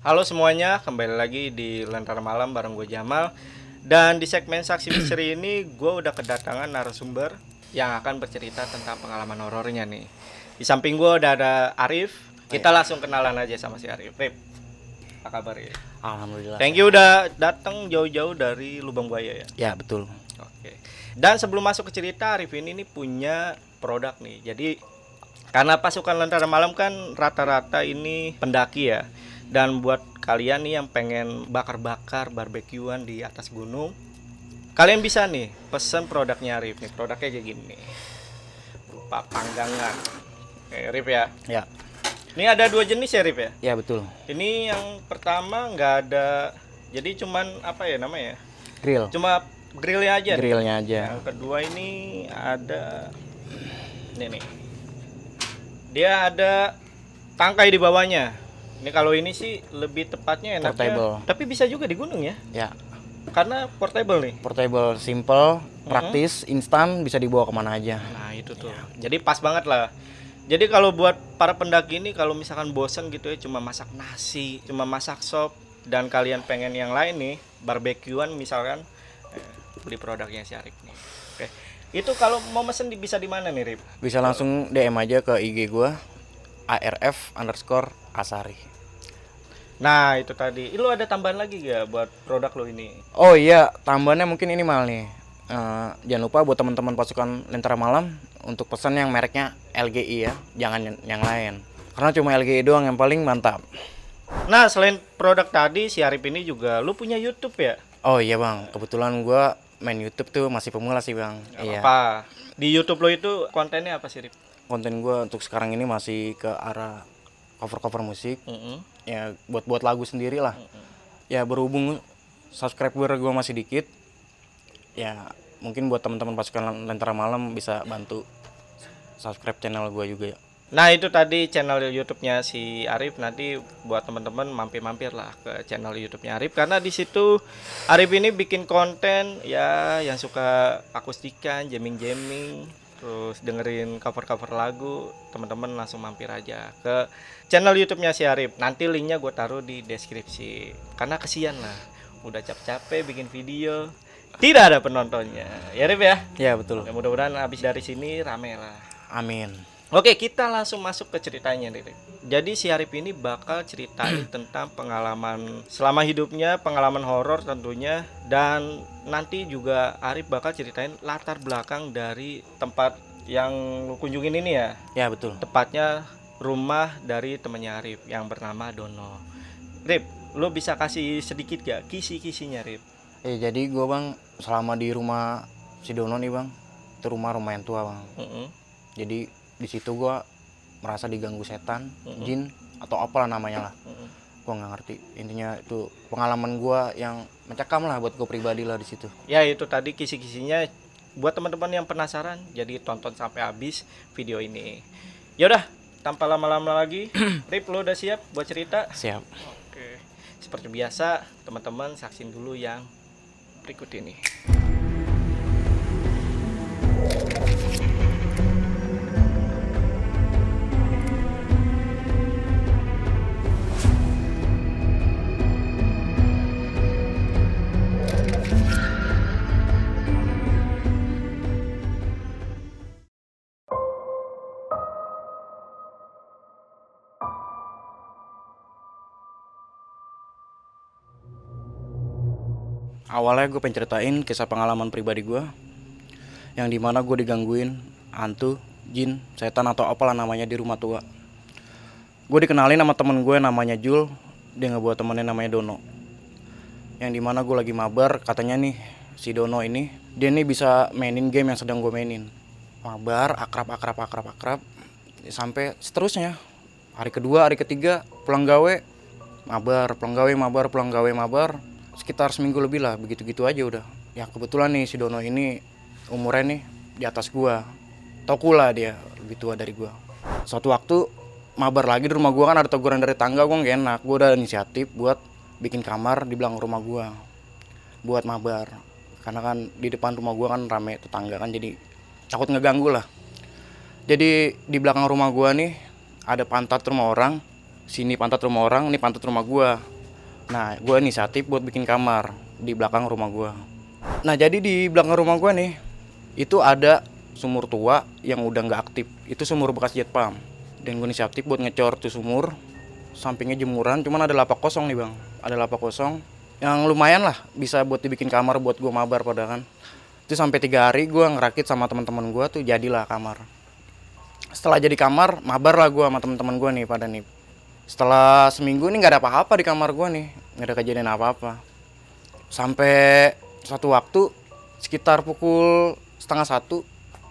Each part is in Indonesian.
Halo semuanya, kembali lagi di Lentera Malam bareng gue Jamal Dan di segmen Saksi Misteri ini gue udah kedatangan narasumber yang akan bercerita tentang pengalaman horornya nih Di samping gue udah ada Arif, kita langsung kenalan aja sama si Arif Rip, apa kabar ya? Alhamdulillah. Thank you udah datang jauh-jauh dari Lubang Buaya ya Ya betul. Oke. Dan sebelum masuk ke cerita, Arif ini nih punya produk nih. Jadi karena pasukan Lentera Malam kan rata-rata ini pendaki ya. Dan buat kalian nih yang pengen bakar-bakar barbekyuan di atas gunung, kalian bisa nih pesen produknya Arif nih. Produknya kayak gini. Berupa panggangan. Oke, Arif ya. Ya. Ini ada dua jenis ya, Arif ya. Ya betul. Ini yang pertama nggak ada jadi cuman apa ya namanya? Grill. Cuma grillnya aja. nih. Grillnya aja. Yang kedua ini ada ini nih. Dia ada tangkai di bawahnya. Ini kalau ini sih lebih tepatnya enaknya. Portable. Tapi bisa juga di gunung ya. Ya. Karena portable nih. Portable, simple, praktis, instan, bisa dibawa ke mana aja. Nah, itu tuh. Jadi pas banget lah. Jadi kalau buat para pendaki ini kalau misalkan bosen gitu ya cuma masak nasi, cuma masak sop dan kalian pengen yang lain nih, barbekyuan misalkan eh, beli produknya si Arif nih. Oke. Itu kalau mau mesen di- bisa di mana nih, Rip? Bisa langsung DM aja ke IG gua ARF underscore Asari. Nah, itu tadi. Lu ada tambahan lagi gak buat produk lo ini? Oh iya, tambahannya mungkin ini mal nih. Eh, jangan lupa buat teman-teman pasukan Lentera Malam untuk pesan yang mereknya LGI ya, jangan yang, lain. Karena cuma LGI doang yang paling mantap. Nah, selain produk tadi, si Arif ini juga lu punya YouTube ya? Oh iya bang, kebetulan gua main YouTube tuh masih pemula sih bang. Gak Iya. Apa? Di YouTube lo itu kontennya apa sih, Rip? konten gue untuk sekarang ini masih ke arah cover-cover musik Mm-mm. Ya buat buat lagu sendiri lah ya berhubung subscriber gue masih dikit ya mungkin buat teman-teman pasukan lentera malam bisa bantu subscribe channel gue juga ya. Nah, itu tadi channel YouTube-nya si Arif. Nanti buat teman-teman mampir-mampir lah ke channel YouTube-nya Arif. Karena di situ Arif ini bikin konten ya yang suka akustikan, jamming-jamming, terus dengerin cover-cover lagu, teman-teman langsung mampir aja ke channel YouTube-nya si Arif. Nanti linknya gue taruh di deskripsi. Karena kesian lah, udah capek-capek bikin video, tidak ada penontonnya. Ya Arif ya. ya betul Ya, mudah-mudahan habis dari sini rame lah. amin Oke, kita langsung masuk ke ceritanya nih. Jadi si Arif ini bakal ceritain tentang pengalaman selama hidupnya, pengalaman horor tentunya dan nanti juga Arif bakal ceritain latar belakang dari tempat yang lu kunjungin ini ya. ya betul Tepatnya rumah dari temannya Arif yang bernama Dono. Rip, lu bisa kasih sedikit gak kisi-kisinya, Rip? eh jadi gue bang selama di rumah si Dono nih bang itu rumah rumah yang tua bang Mm-mm. jadi di situ gue merasa diganggu setan Mm-mm. jin atau apalah namanya lah Mm-mm. gua nggak ngerti intinya itu pengalaman gua yang mencekam lah buat gue pribadi lah di situ Ya itu tadi kisi-kisinya buat teman-teman yang penasaran jadi tonton sampai habis video ini. Ya udah, tanpa lama-lama lagi, Rip lu udah siap buat cerita? siap Oke. Seperti biasa, teman-teman saksin dulu yang berikut ini. Awalnya gue pengen ceritain kisah pengalaman pribadi gue yang di mana gue digangguin hantu jin setan atau apalah namanya di rumah tua. Gue dikenalin sama temen gue namanya Jul dia ngebuat temennya namanya Dono. Yang di mana gue lagi mabar katanya nih si Dono ini dia nih bisa mainin game yang sedang gue mainin. Mabar akrab akrab akrab akrab sampai seterusnya. Hari kedua hari ketiga pulang gawe mabar pulang gawe mabar pulang gawe mabar sekitar seminggu lebih lah begitu gitu aja udah. Ya kebetulan nih si Dono ini umurnya nih di atas gua. Toku lah dia lebih tua dari gua. Suatu waktu mabar lagi di rumah gua kan ada teguran dari tangga gua gak enak. Gua udah inisiatif buat bikin kamar di belakang rumah gua buat mabar. Karena kan di depan rumah gua kan rame tetangga kan jadi takut ngeganggu lah. Jadi di belakang rumah gua nih ada pantat rumah orang sini pantat rumah orang ini pantat rumah gua nah gua inisiatif buat bikin kamar di belakang rumah gua. Nah jadi di belakang rumah gua nih itu ada sumur tua yang udah nggak aktif. Itu sumur bekas jet pump. Dan gue inisiatif buat ngecor tuh sumur sampingnya jemuran cuman ada lapak kosong nih bang. Ada lapak kosong yang lumayan lah bisa buat dibikin kamar buat gue mabar pada kan. Itu sampai tiga hari gue ngerakit sama teman-teman gue tuh jadilah kamar. Setelah jadi kamar mabar lah gue sama teman-teman gue nih pada nih. Setelah seminggu nih nggak ada apa-apa di kamar gue nih nggak ada kejadian apa-apa. Sampai satu waktu sekitar pukul setengah satu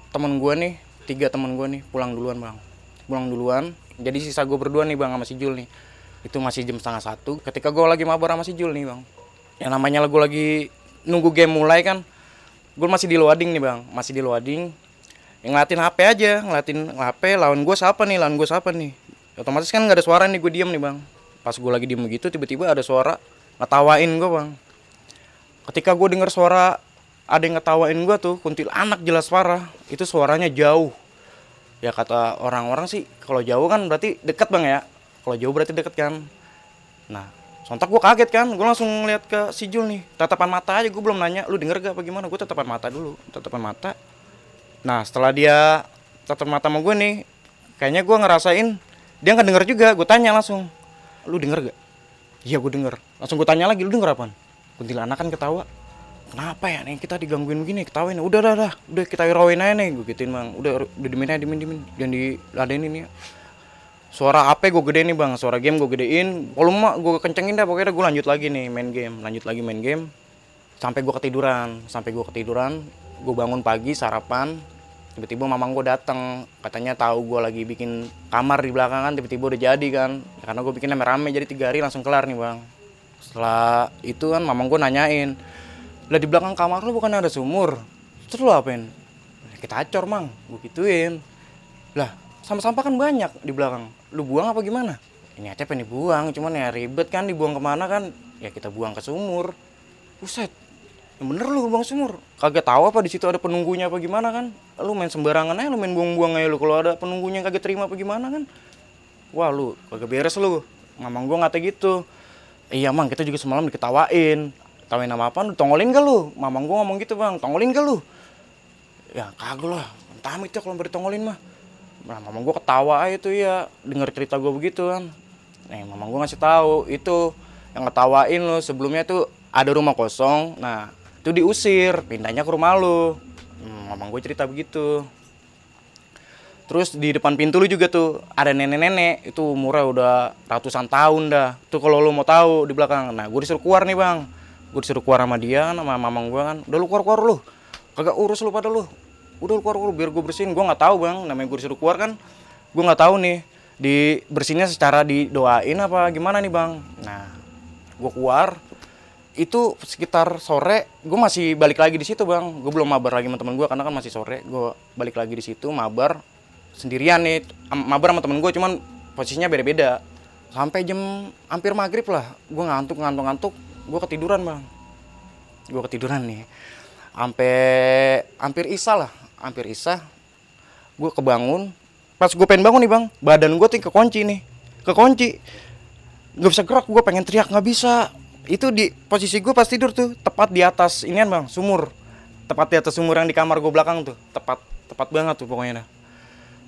teman gue nih tiga teman gue nih pulang duluan bang. Pulang duluan. Jadi sisa gue berdua nih bang sama si Jul nih. Itu masih jam setengah satu. Ketika gue lagi mabar sama si Jul nih bang. Yang namanya gue lagi nunggu game mulai kan gue masih di loading nih bang. Masih di loading. Yang ngeliatin HP aja ngeliatin HP lawan gue siapa nih lawan gue siapa nih. Otomatis kan nggak ada suara nih gue diem nih bang pas gue lagi diem begitu tiba-tiba ada suara ngetawain gue bang. Ketika gue denger suara ada yang ngetawain gue tuh kuntil anak jelas parah. Itu suaranya jauh. Ya kata orang-orang sih kalau jauh kan berarti deket bang ya. Kalau jauh berarti deket kan. Nah sontak gue kaget kan. Gue langsung ngeliat ke si Jul nih tatapan mata aja. Gue belum nanya lu denger gak apa gimana? Gue tatapan mata dulu tatapan mata. Nah setelah dia tatapan mata sama gue nih kayaknya gue ngerasain dia nggak denger juga. Gue tanya langsung lu denger gak? Iya gue denger. Langsung gue tanya lagi lu denger apa kuntilanak kan ketawa. Kenapa ya nih kita digangguin begini ketawain udah dah dah udah kita irawain aja nih gue gituin bang udah udah dimin aja dimin dimin. Jangan diladenin ya. Suara apa gue gedein nih bang. Suara game gue gedein. Volume gue kencengin dah pokoknya gue lanjut lagi nih main game lanjut lagi main game. Sampai gue ketiduran sampai gue ketiduran. Gue bangun pagi sarapan tiba-tiba mamang gue datang katanya tahu gue lagi bikin kamar di belakangan tiba-tiba udah jadi kan. Karena gue bikin rame-rame jadi tiga hari langsung kelar nih bang. Setelah itu kan mamang gue nanyain lah di belakang kamar lu bukan ada sumur? Terus lu apain? Kita acor mang. Gue gituin. Lah sampah-sampah kan banyak di belakang. Lu buang apa gimana? Ini aja pengen dibuang cuman ya ribet kan dibuang ke mana kan? Ya kita buang ke sumur. Buset yang bener lu buang sumur. Kagak tahu apa di situ ada penunggunya apa gimana kan? Lu main sembarangan aja lu main buang-buang aja lu. Kalau ada penunggunya kagak terima apa gimana kan? Wah lu kagak beres lu. Mamang gua ngata gitu. Iya mang kita juga semalam diketawain. Tawain nama apa lu tongolin gak lu? Mamang gua ngomong gitu bang. Tongolin gak lu? Ya kagak lah. Entah itu kalau beri tongolin mah. Nah mamang gua ketawa aja tuh ya denger cerita gua begitu kan. Nih mamang gua ngasih tahu itu yang ngetawain lu sebelumnya tuh ada rumah kosong. Nah itu diusir pindahnya ke rumah lu. Hmm, mamang gue cerita begitu. Terus di depan pintu lu juga tuh ada nenek-nenek. Itu umurnya udah ratusan tahun dah. Tuh kalau lu mau tahu di belakang. Nah gue disuruh keluar nih bang. Gue disuruh keluar sama dia sama mamang gue kan. Udah lu keluar keluar lu. Kagak urus lu pada lu. Udah lu keluar keluar biar gue bersihin. Gue nggak tahu bang. Namanya gue disuruh keluar kan. Gue nggak tahu nih di bersihnya secara didoain apa gimana nih bang. Nah gue keluar itu sekitar sore gue masih balik lagi di situ bang. Gue belum mabar lagi sama temen gue karena kan masih sore. Gue balik lagi di situ mabar sendirian nih mabar sama temen gue cuman posisinya beda-beda. Sampai jam hampir maghrib lah gue ngantuk ngantuk ngantuk gue ketiduran bang. Gue ketiduran nih. Sampai hampir isa lah hampir isa gue kebangun. Pas gue pengen bangun nih bang badan gue tuh kekunci nih kekunci. Nggak bisa gerak gue pengen teriak nggak bisa itu di posisi gue pas tidur tuh tepat di atas inian bang sumur. Tepat di atas sumur yang di kamar gue belakang tuh. Tepat tepat banget tuh pokoknya dah.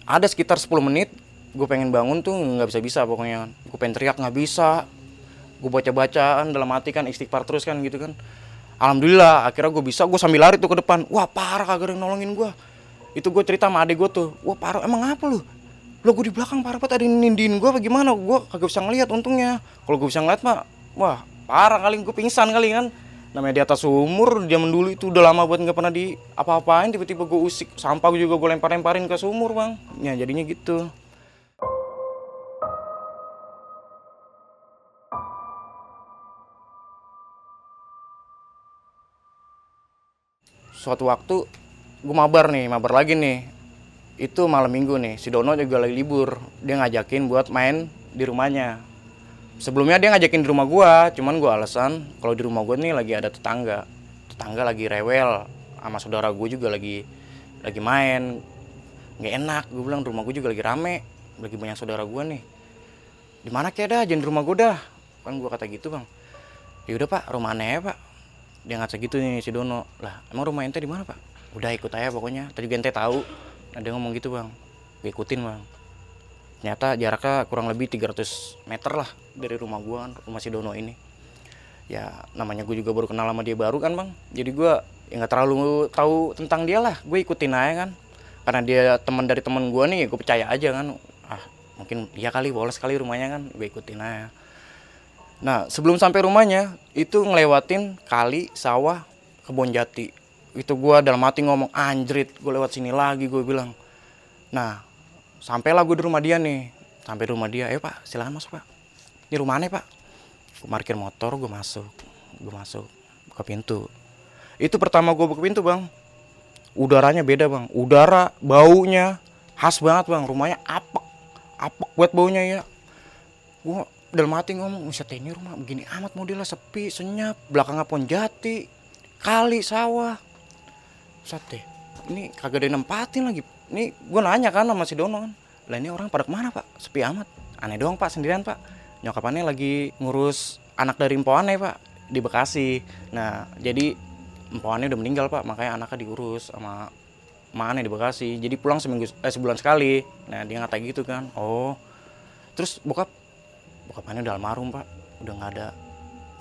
Ada sekitar 10 menit gue pengen bangun tuh nggak bisa bisa pokoknya. Gue pengen teriak nggak bisa. Gue baca bacaan dalam hati kan istighfar terus kan gitu kan. Alhamdulillah akhirnya gue bisa gue sambil lari tuh ke depan. Wah parah kagak ada yang nolongin gue itu gue cerita sama adik gue tuh. Wah parah emang apa lu? Lo gue di belakang parah banget ada yang gue apa gimana? Gue kagak bisa ngeliat untungnya. Kalau gue bisa ngeliat mah wah parah kali gue pingsan kali kan. Namanya di atas sumur zaman dulu itu udah lama buat nggak pernah di apa-apain tiba-tiba gue usik sampah juga gue lempar-lemparin ke sumur bang. Ya jadinya gitu. Suatu waktu gue mabar nih mabar lagi nih. Itu malam minggu nih si Dono juga lagi libur. Dia ngajakin buat main di rumahnya sebelumnya dia ngajakin di rumah gua cuman gua alasan kalau di rumah gua nih lagi ada tetangga. Tetangga lagi rewel sama saudara gue juga lagi lagi main. Nggak enak gue bilang rumah gue juga lagi rame lagi banyak saudara gue nih. Di mana kayak dah jangan di rumah gue dah. Kan gue kata gitu bang. Ya udah pak rumah aneh ya pak. Dia ngaca gitu nih si Dono. Lah emang rumah ente di mana pak? Udah ikut aja pokoknya. Tadi ente tahu. Nah, dia ngomong gitu bang. Gue ikutin bang ternyata jaraknya kurang lebih 300 meter lah dari rumah gua kan rumah si Dono ini. Ya namanya gue juga baru kenal sama dia baru kan bang. Jadi gue ya nggak terlalu tahu tentang dia lah. Gue ikutin aja kan. Karena dia teman dari teman gue nih gue percaya aja kan. Ah mungkin dia kali bolos kali rumahnya kan. Gue ikutin aja. Nah sebelum sampai rumahnya itu ngelewatin kali sawah kebun jati. Itu gue dalam hati ngomong anjrit gue lewat sini lagi gue bilang. Nah sampailah gue di rumah dia nih. Sampai rumah dia eh pak silahkan masuk pak. Ini aneh pak? Gue parkir motor gue masuk gue masuk buka pintu. Itu pertama gue buka pintu bang. Udaranya beda bang. Udara baunya khas banget bang. Rumahnya apek apek buat baunya ya. Gue dalam hati ngomong bisa ini rumah begini amat modelnya sepi senyap belakangnya pun jati kali sawah. Sate ini kagak ada nempatin lagi ini gue nanya kan sama si Dono kan lah ini orang pada ke mana pak? Sepi amat. Aneh doang pak sendirian pak. Nyokapannya lagi ngurus anak dari empo aneh pak di Bekasi. Nah jadi empo aneh udah meninggal pak makanya anaknya diurus sama mana di Bekasi. Jadi pulang seminggu eh, sebulan sekali. Nah dia ngata gitu kan oh. Terus bokap bokapannya udah almarhum pak. Udah nggak ada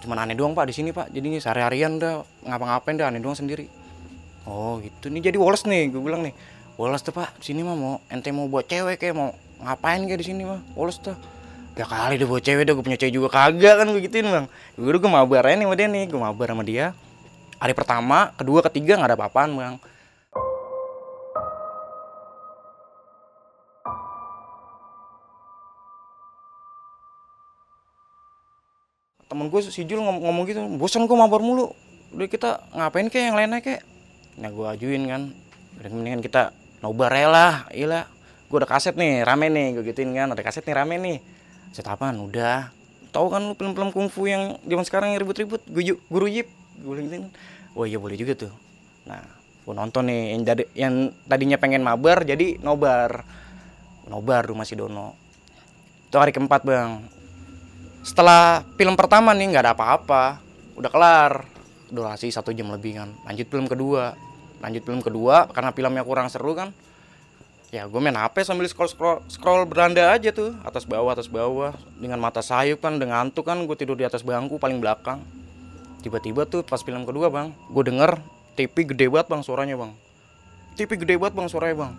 cuman aneh doang pak di sini pak. Jadi sehari-harian udah ngapa-ngapain dah aneh doang sendiri. Oh gitu. Nih jadi Wallace nih gue bilang nih Wallace tuh pak. Sini mah mau ente mau buat cewek kayak mau ngapain kayak di sini mah? Wallace tuh. Ya kali deh buat cewek deh gue punya cewek juga kagak kan gue gituin bang. Gue gue mabar aja nih sama dia nih gue mabar sama dia. Hari pertama kedua ketiga nggak ada apa-apaan bang. Temen gue si Jul ngomong, ngomong gitu bosan gue mabar mulu. Udah kita ngapain kayak yang lainnya kayak? Nah gue ajuin kan. Mendingan kita nobar lah iya gue udah kaset nih rame nih gue gituin kan. Ada kaset nih rame nih. Set apaan? Udah. Tahu kan lu film-film kungfu yang zaman sekarang yang ribut-ribut? Gue guru yip. Gue gituin oh iya boleh juga tuh. Nah gue nonton nih yang jadi yang tadinya pengen mabar jadi nobar. Nobar rumah si Dono. Itu hari keempat bang. Setelah film pertama nih nggak ada apa-apa. Udah kelar. Durasi satu jam lebih kan. Lanjut film kedua lanjut film kedua karena filmnya kurang seru kan. Ya gue main HP sambil scroll scroll scroll beranda aja tuh. Atas bawah atas bawah. Dengan mata sayup kan dengan ngantuk kan gue tidur di atas bangku paling belakang. Tiba-tiba tuh pas film kedua bang gue denger TV gede banget bang suaranya bang. TV gede banget bang suaranya bang.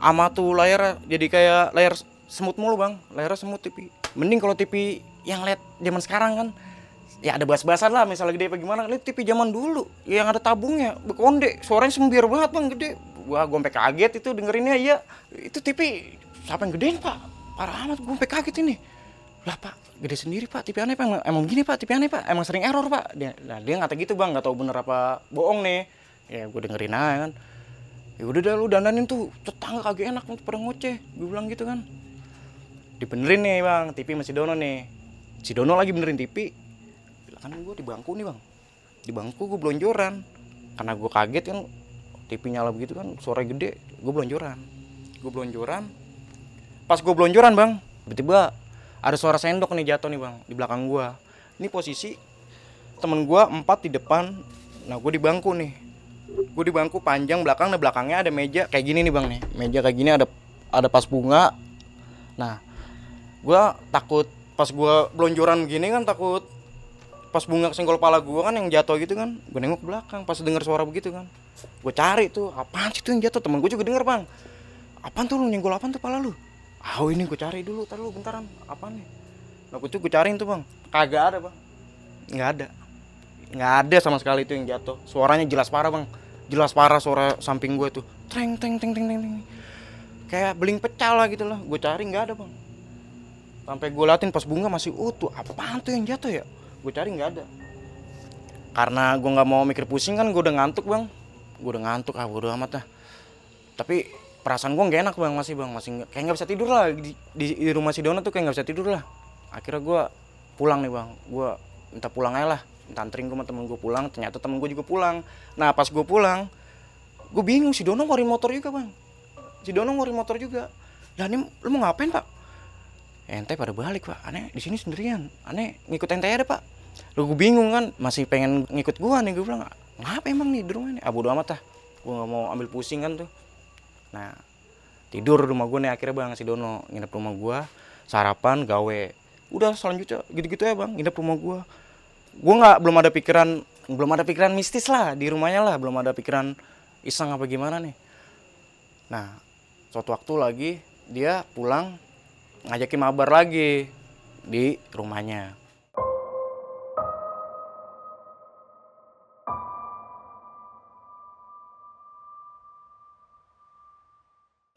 Ama tuh layar jadi kayak layar semut mulu bang. Layarnya semut TV mending kalau TV yang lihat zaman sekarang kan ya ada bahas-bahasan lah misalnya gede apa gimana. Ini TV zaman dulu yang ada tabungnya. Bekonde suaranya sembiar banget bang gede. Gua gue sampai kaget itu dengerinnya iya. Itu TV siapa yang gedein pak? Parah amat gue sampai kaget ini. Lah pak gede sendiri pak. TV aneh pak. Emang, gini pak TV aneh pak. Emang sering error pak. Dia nah, dia ngata gitu bang. Nggak tahu bener apa bohong nih. Ya gue dengerin aja kan. Ya udah dah lu dandanin tuh. Tetangga kagak enak pada ngoceh. Gue bilang gitu kan. Dibenerin nih bang. TV masih Dono nih. Si Dono lagi benerin TV kan gue di bangku nih bang. Di bangku gue belonjoran. Karena gue kaget kan TV nyala begitu kan suara gede gue belonjoran. Gue belonjoran. Pas gue belonjoran bang tiba-tiba ada suara sendok nih jatuh nih bang di belakang gue ini posisi temen gue empat di depan. Nah gue di bangku nih. Gue di bangku panjang belakang nah belakangnya ada meja kayak gini nih bang nih. Meja kayak gini ada ada pas bunga. Nah gue takut pas gue belonjoran gini kan takut pas bunga kesenggol pala gue kan yang jatuh gitu kan gue nengok ke belakang pas denger suara begitu kan. Gue cari tuh apaan sih tuh yang jatuh? Temen gue juga denger bang apaan tuh lu nyenggol apaan tuh pala lu? Ah ini gue cari dulu tar lu bentaran apaan nih? Nah gue tuh gue cariin tuh bang. Kagak ada bang. Nggak ada. Nggak ada sama sekali itu yang jatuh. Suaranya jelas parah bang. Jelas parah suara samping gue tuh. Treng teng teng teng teng kayak beling pecah lah gitu lah. Gue cari nggak ada bang. Sampai gue latin pas bunga masih utuh. Apaan tuh yang jatuh ya gue cari nggak ada. Karena gue nggak mau mikir pusing kan gue udah ngantuk bang. Gue udah ngantuk ah udah amat dah. Tapi perasaan gue nggak enak bang masih bang. Masih gak, kayak nggak bisa tidur lah di, di, di rumah si Dona tuh kayak nggak bisa tidur lah. Akhirnya gue pulang nih bang. Gue minta pulang aja lah. Minta anterin gue sama temen gue pulang. Ternyata temen gue juga pulang. Nah pas gue pulang gue bingung si Dono ngeluarin motor juga bang. Si Dono ngeluarin motor juga. Lah ini lu mau ngapain pak ente pada balik pak. Aneh di sini sendirian. Aneh ngikut ente ada pak. Lu gue bingung kan. Masih pengen ngikut gua nih gue bilang ngapa emang nih di rumah nih abu amat ah gue nggak mau ambil pusing kan tuh. Nah tidur rumah gue nih akhirnya bang si Dono nginep rumah gue sarapan gawe. Udah selanjutnya gitu-gitu ya bang nginep rumah gue gue nggak belum ada pikiran belum ada pikiran mistis lah di rumahnya lah belum ada pikiran iseng apa gimana nih. Nah suatu waktu lagi dia pulang ngajakin mabar lagi di rumahnya.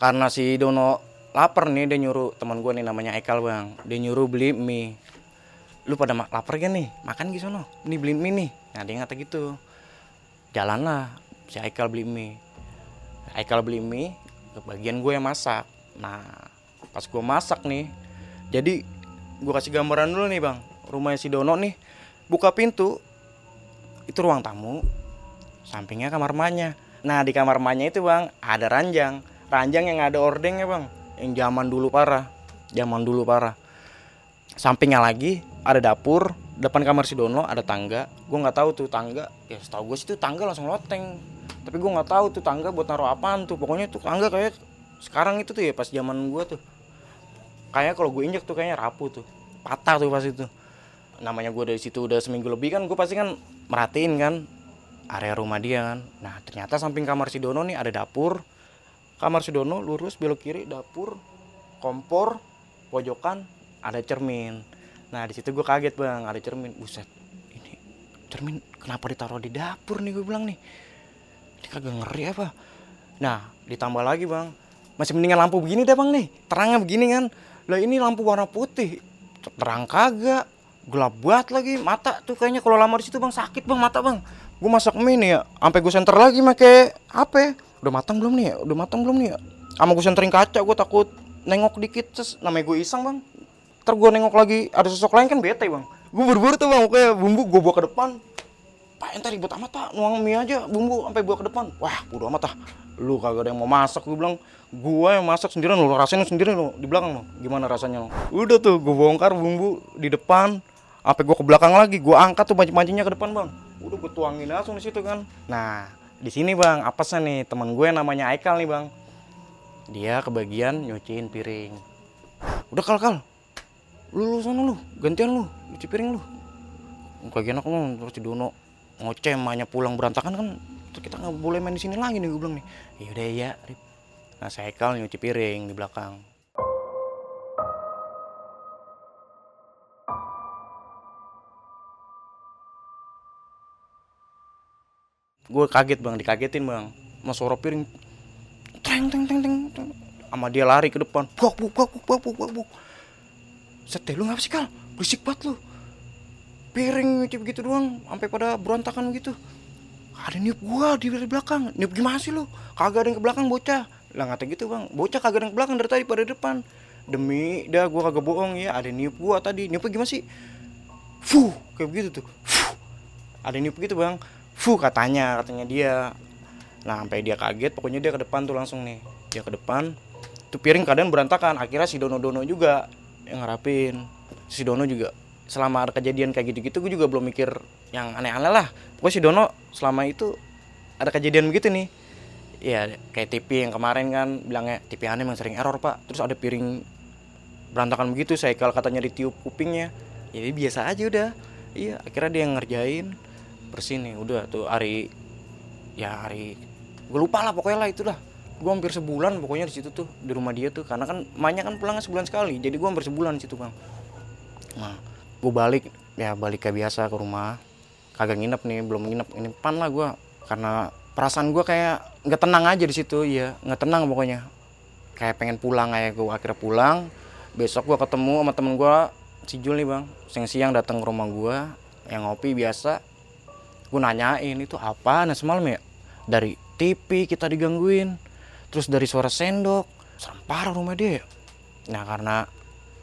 Karena si Dono lapar nih dia nyuruh teman gue nih namanya Ekal bang. Dia nyuruh beli mie. Lu pada lapar kan nih? Makan gitu sono. Nih beli mie nih. Nah dia ngata gitu. Jalan lah si Ekal beli mie. Ekal beli mie bagian gue yang masak. Nah pas gue masak nih. Jadi gue kasih gambaran dulu nih bang. Rumahnya si Dono nih buka pintu itu ruang tamu. Sampingnya kamar emaknya. Nah di kamar emaknya itu bang ada ranjang. Ranjang yang ada ordengnya bang. Yang zaman dulu parah. Zaman dulu parah. Sampingnya lagi ada dapur depan kamar si Dono ada tangga. Gue nggak tahu tuh tangga. Ya setahu gue sih tuh tangga langsung loteng. Tapi gue nggak tahu tuh tangga buat naruh apaan tuh. Pokoknya tuh tangga kayak sekarang itu tuh ya pas zaman gue tuh kayak kalau gue injek tuh kayaknya rapuh tuh. Patah tuh pas itu. Namanya gue dari situ udah seminggu lebih kan gue pasti kan merhatiin kan area rumah dia kan. Nah ternyata samping kamar si Dono nih ada dapur. Kamar Sudono lurus belok kiri dapur kompor pojokan ada cermin. Nah di situ gue kaget bang ada cermin. Buset ini cermin kenapa ditaruh di dapur nih gue bilang nih. Ini kagak ngeri apa? Nah ditambah lagi bang masih mendingan lampu begini deh bang nih. Terangnya begini kan lah ini lampu warna putih. Terang kagak. Gelap banget lagi mata tuh kayaknya. Kalau lama di situ bang sakit bang mata bang. Gue masak mie nih ya. Sampai gue senter lagi make HP udah matang belum nih ya? Udah matang belum nih ya? Sama gue senterin kaca gue takut nengok dikit terus namanya gue iseng bang. Ntar gue nengok lagi ada sosok lain kan bete bang. Gue buru-buru tuh bang kayak bumbu gue bawa ke depan. Pak entar ribet amat tak nuang mie aja bumbu sampai bawa ke depan. Wah udah amat ah. Lu kagak ada yang mau masak gue bilang gue yang masak sendirian lu rasain sendiri lu di belakang lu gimana rasanya lu udah tuh gue bongkar bumbu di depan sampai gue ke belakang lagi gue angkat tuh mancing-mancingnya ke depan bang. Udah gue tuangin langsung di situ kan. Nah di sini bang apa sih nih teman gue namanya Aikal nih bang. Dia kebagian nyuciin piring. Udah kal kal. Lu lu sana lu. Gantian lu nyuci piring lu. Kagak enak lu terus Dono ngoceh emaknya pulang berantakan kan. Kita nggak boleh main di sini lagi nih gue bilang nih. Ya udah ya Rip. Nah saya Aikal nyuci piring di belakang. Gue kaget bang. Dikagetin bang. Mas suara piring teng teng teng teng teng. sama dia lari ke depan. Buk buk buk buk buk buk buk. Sete lu ngapa sih kal? Berisik banget lu. Piring nyuci begitu doang sampai pada berantakan gitu ada niup gua di belakang. Niup gimana sih lu? Kagak ada yang ke belakang bocah lah ngata gitu bang. Bocah kagak yang belakang dari tadi pada depan. Demi dah gua kagak bohong ya. Ada niup gua tadi. Niupnya gimana sih? Fuh kayak begitu tuh. Fuh. Ada niup gitu bang. Fuh katanya katanya dia. Nah sampai dia kaget pokoknya dia ke depan tuh langsung nih. Dia ke depan tuh piring keadaan berantakan. Akhirnya si Dono Dono juga yang ngarapin. Si Dono juga selama ada kejadian kayak gitu-gitu gue juga belum mikir yang aneh-aneh lah. Pokoknya si Dono selama itu ada kejadian begitu nih ya kayak TV yang kemarin kan bilangnya TV aneh emang sering error pak. Terus ada piring berantakan begitu saya kalau katanya ditiup kupingnya. Ya biasa aja udah. Iya akhirnya dia yang ngerjain. Bersih nih udah tuh hari ya hari gue lupa lah pokoknya lah itulah. Gue hampir sebulan pokoknya di situ tuh di rumah dia tuh. Karena kan emaknya kan pulangnya sebulan sekali jadi gue hampir sebulan di situ bang nah gue balik ya balik kayak biasa ke rumah. Kagak nginep nih belum nginep. Ini pan lah gue karena perasaan gue kayak nggak tenang aja di situ ya nggak tenang pokoknya. Kayak pengen pulang kayak gue akhirnya pulang. Besok gue ketemu sama temen gue si Jul nih bang. Siang-siang datang ke rumah gue yang ngopi biasa. Gue nanyain itu apa nah semalam ya? Dari TV kita digangguin terus dari suara sendok. Serem parah rumah dia ya. Nah karena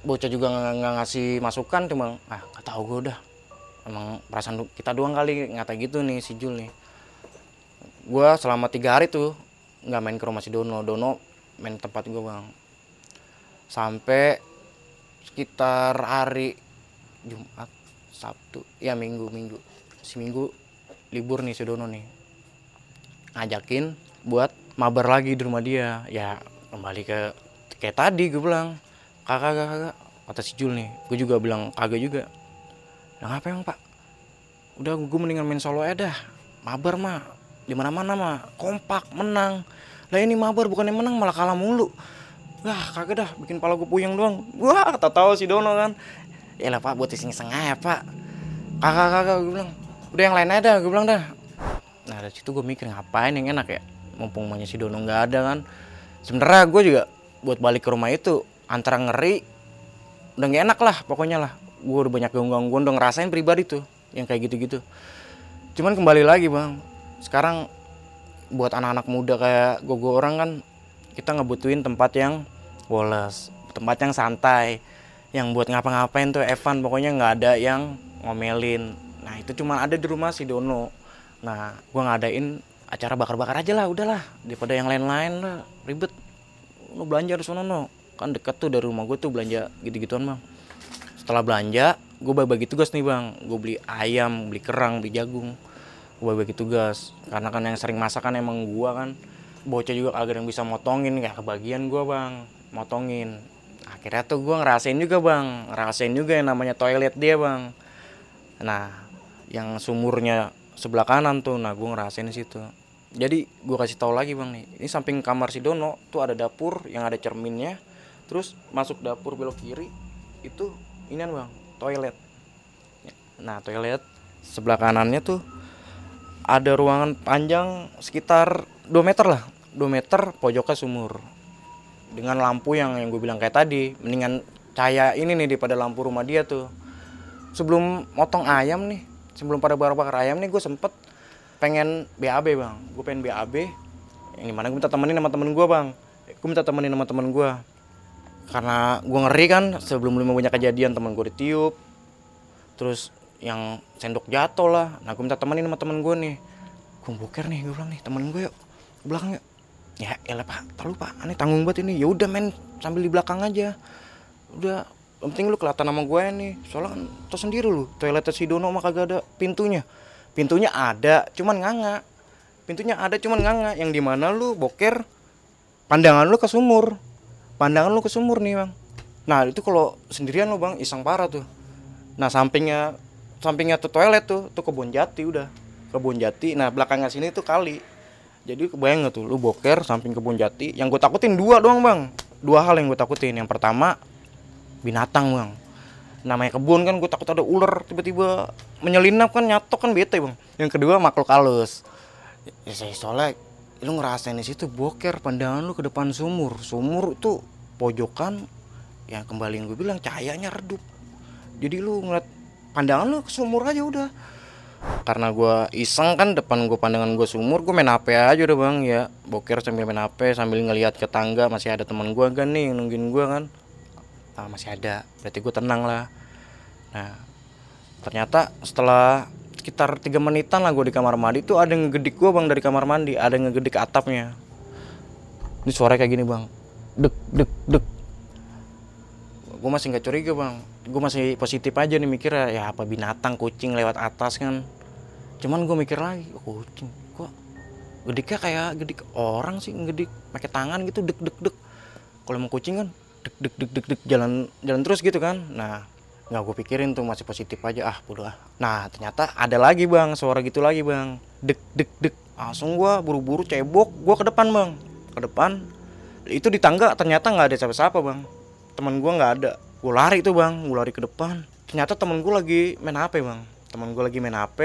bocah juga nggak ngasih masukan cuma ah nggak tahu gue udah. Emang perasaan kita doang kali ngata gitu nih si Jul nih gue selama tiga hari tuh nggak main ke rumah si Dono. Dono main tempat gue bang. Sampai sekitar hari Jumat Sabtu ya Minggu Minggu. Si Minggu libur nih si Dono nih. Ngajakin buat mabar lagi di rumah dia. Ya kembali ke kayak tadi gue bilang. Kakak kakak kakak. Kata si Jul nih. Gue juga bilang kagak juga. Nah apa emang pak? Udah gue mendingan main solo aja dah. Mabar mah di mana mana mah kompak menang. Lah ini mabar bukan yang menang malah kalah mulu. Wah kagak dah bikin pala gue puyeng doang. Wah tak tahu si Dono kan. Ya lah pak buat iseng iseng aja pak. Kakak kakak gue bilang. Udah yang lain aja gue bilang dah. Nah dari situ gue mikir ngapain yang enak ya? Mumpung mamanya si Dono nggak ada kan. Sebenarnya gue juga buat balik ke rumah itu antara ngeri udah nggak enak lah pokoknya lah. Gue udah banyak gangguan udah ngerasain pribadi tuh yang kayak gitu-gitu. Cuman kembali lagi bang sekarang buat anak-anak muda kayak gue orang kan kita ngebutuhin tempat yang woles tempat yang santai yang buat ngapa-ngapain tuh Evan pokoknya nggak ada yang ngomelin. Nah itu cuma ada di rumah si Dono. Nah gue ngadain acara bakar-bakar aja lah udahlah. Daripada yang lain-lain lah ribet. Lo belanja di sana no. Kan deket tuh dari rumah gue tuh belanja gitu-gituan bang. Setelah belanja gue bagi-bagi tugas nih bang. Gue beli ayam beli kerang beli jagung gue bagi tugas karena kan yang sering masakan emang gue kan bocah juga kagak yang bisa motongin kayak kebagian gue bang. Motongin. Akhirnya tuh gue ngerasain juga bang. Ngerasain juga yang namanya toilet dia bang. Nah yang sumurnya sebelah kanan tuh nah gue ngerasain di situ. Jadi gue kasih tahu lagi bang nih. Ini samping kamar si Dono tuh ada dapur yang ada cerminnya. Terus masuk dapur belok kiri itu ini bang toilet. Nah toilet sebelah kanannya tuh ada ruangan panjang sekitar 2 meter lah. 2 meter pojoknya sumur. Dengan lampu yang yang gue bilang kayak tadi. Mendingan cahaya ini nih daripada lampu rumah dia tuh. Sebelum motong ayam nih sebelum pada bakar ayam nih gue sempet pengen BAB bang. Gue pengen BAB yang di mana gue minta temenin sama temen gue bang. Gue minta temenin sama temen gue karena gue ngeri kan sebelum lima banyak kejadian temen gue ditiup. Terus yang sendok jatuh lah. Nah gue minta temenin sama temen gue nih. Gue boker nih gue bilang nih temen gue yuk ke belakang yuk. Ya elah pak. Terlalu pak aneh tanggung banget ini. Ya udah men. Sambil di belakang aja. Udah yang penting lu kelihatan sama gue nih soalnya kan tau sendiri lu. Toilet si Dono mah kagak ada pintunya. Pintunya ada cuman nganga. Pintunya ada cuman nganga. Yang di mana lu boker pandangan lu ke sumur. Pandangan lu ke sumur nih bang. Nah itu kalau sendirian lu bang iseng parah tuh. Nah sampingnya sampingnya tuh toilet tuh tuh kebun jati udah. Kebun jati nah belakangnya sini tuh kali. Jadi kebayang gak tuh lu boker samping kebun jati yang gue takutin dua doang bang. Dua hal yang gue takutin. Yang pertama binatang bang. Namanya kebun kan gue takut ada ular tiba-tiba menyelinap kan nyatok kan bete bang. Yang kedua makhluk halus. Ya saya soalnya lu ngerasain di situ boker pandangan lu ke depan sumur. Sumur itu pojokan yang kembali yang gue bilang cahayanya redup. Jadi lu ngeliat pandangan lu ke sumur aja udah. Karena gue iseng kan depan gue pandangan gue sumur gue main HP aja udah bang. Ya boker sambil main HP sambil ngelihat ke tangga masih ada teman gue kan nih nungguin gue kan. Ah, masih ada. Berarti gue tenang lah. Nah ternyata setelah sekitar tiga menitan lah gue di kamar mandi tuh ada yang ngegedik gue bang dari kamar mandi. Ada yang ngegedik atapnya. Ini suara kayak gini bang. Dek dek dek. Gue masih nggak curiga bang gue masih positif aja nih mikir ya apa binatang kucing lewat atas kan. Cuman gue mikir lagi oh, kucing kok gediknya kayak gedik orang sih ngedik pakai tangan gitu dek dek dek kalau mau kucing kan dek dek dek dek dek jalan jalan terus gitu kan. Nah nggak gue pikirin tuh masih positif aja ah bodoh ah. Nah ternyata ada lagi bang suara gitu lagi bang. Dek dek dek langsung gue buru-buru cebok gue ke depan bang. Ke depan itu di tangga ternyata nggak ada siapa-siapa bang. Teman gue nggak ada gue lari tuh bang. Gue lari ke depan. Ternyata temen gue lagi main hp bang. Temen gue lagi main hp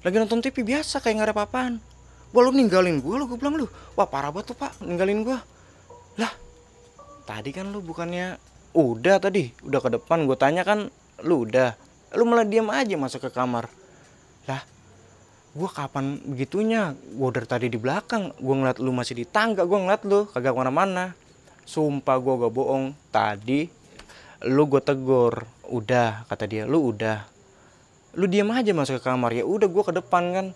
lagi nonton tv biasa kayak nggak ada apa-apaan. Wah lu ninggalin gue lu gue bilang lu. Wah parah banget tuh pak ninggalin gue lah tadi kan lu bukannya udah tadi. Udah ke depan gue tanya kan lu udah? Lu malah diam aja masuk ke kamar. Lah gue kapan begitunya? Gue dari tadi di belakang. Gue ngeliat lu masih di tangga gue ngeliat lu. Kagak ke mana-mana. Sumpah gue gak bohong. Tadi lu gue tegur. Udah kata dia. Lu udah. Lu diam aja masuk ke kamar. Ya udah gue ke depan kan.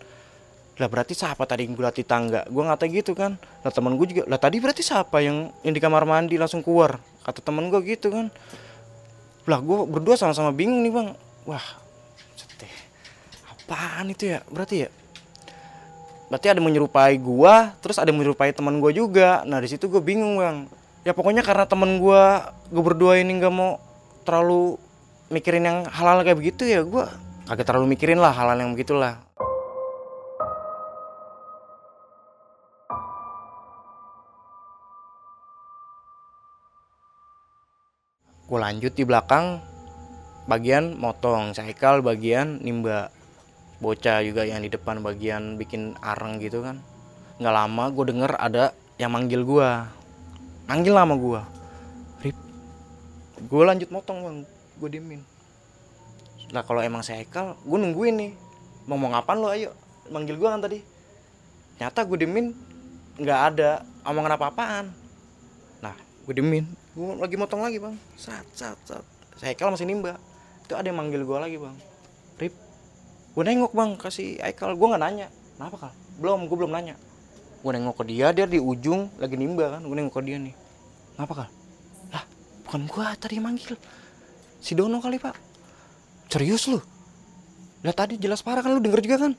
Lah berarti siapa tadi yang gue latih tangga? Gue ngata gitu kan. Lah teman gue juga. Lah tadi berarti siapa yang yang di kamar mandi langsung keluar? kata temen gue gitu kan. Lah gue berdua sama-sama bingung nih bang. Wah seteh. Apaan itu ya? Berarti ya berarti ada menyerupai gua terus ada menyerupai teman gua juga. Nah di situ gue bingung bang ya pokoknya karena teman gua gue berdua ini nggak mau terlalu mikirin yang hal-hal kayak begitu ya gua kagak terlalu mikirin lah hal-hal yang begitulah. Gue lanjut di belakang bagian motong cycle bagian nimba. Bocah juga yang di depan bagian bikin areng gitu kan. Nggak lama gue denger ada yang manggil gue manggil nama gue Rip. Gue lanjut motong bang. Gue diemin. Lah kalau emang cycle gue nungguin nih. Mau mau ngapain lo? Ayo manggil gue kan tadi. Nyata gue diemin nggak ada omongan apa-apaan. Nah gue diemin. Gue lagi motong lagi bang. Sat sat sat. Cycle masih nimba. Itu ada yang manggil gue lagi bang. Rip. Gue nengok bang kasih Aikal gue nggak nanya. Kenapa kal belum gue belum nanya gue nengok ke dia dia di ujung lagi nimba kan. Gue nengok ke dia nih. Kenapa kal? Lah bukan gue tadi yang manggil. Si Dono kali pak. Serius lu? Lah tadi jelas parah kan lu denger juga kan?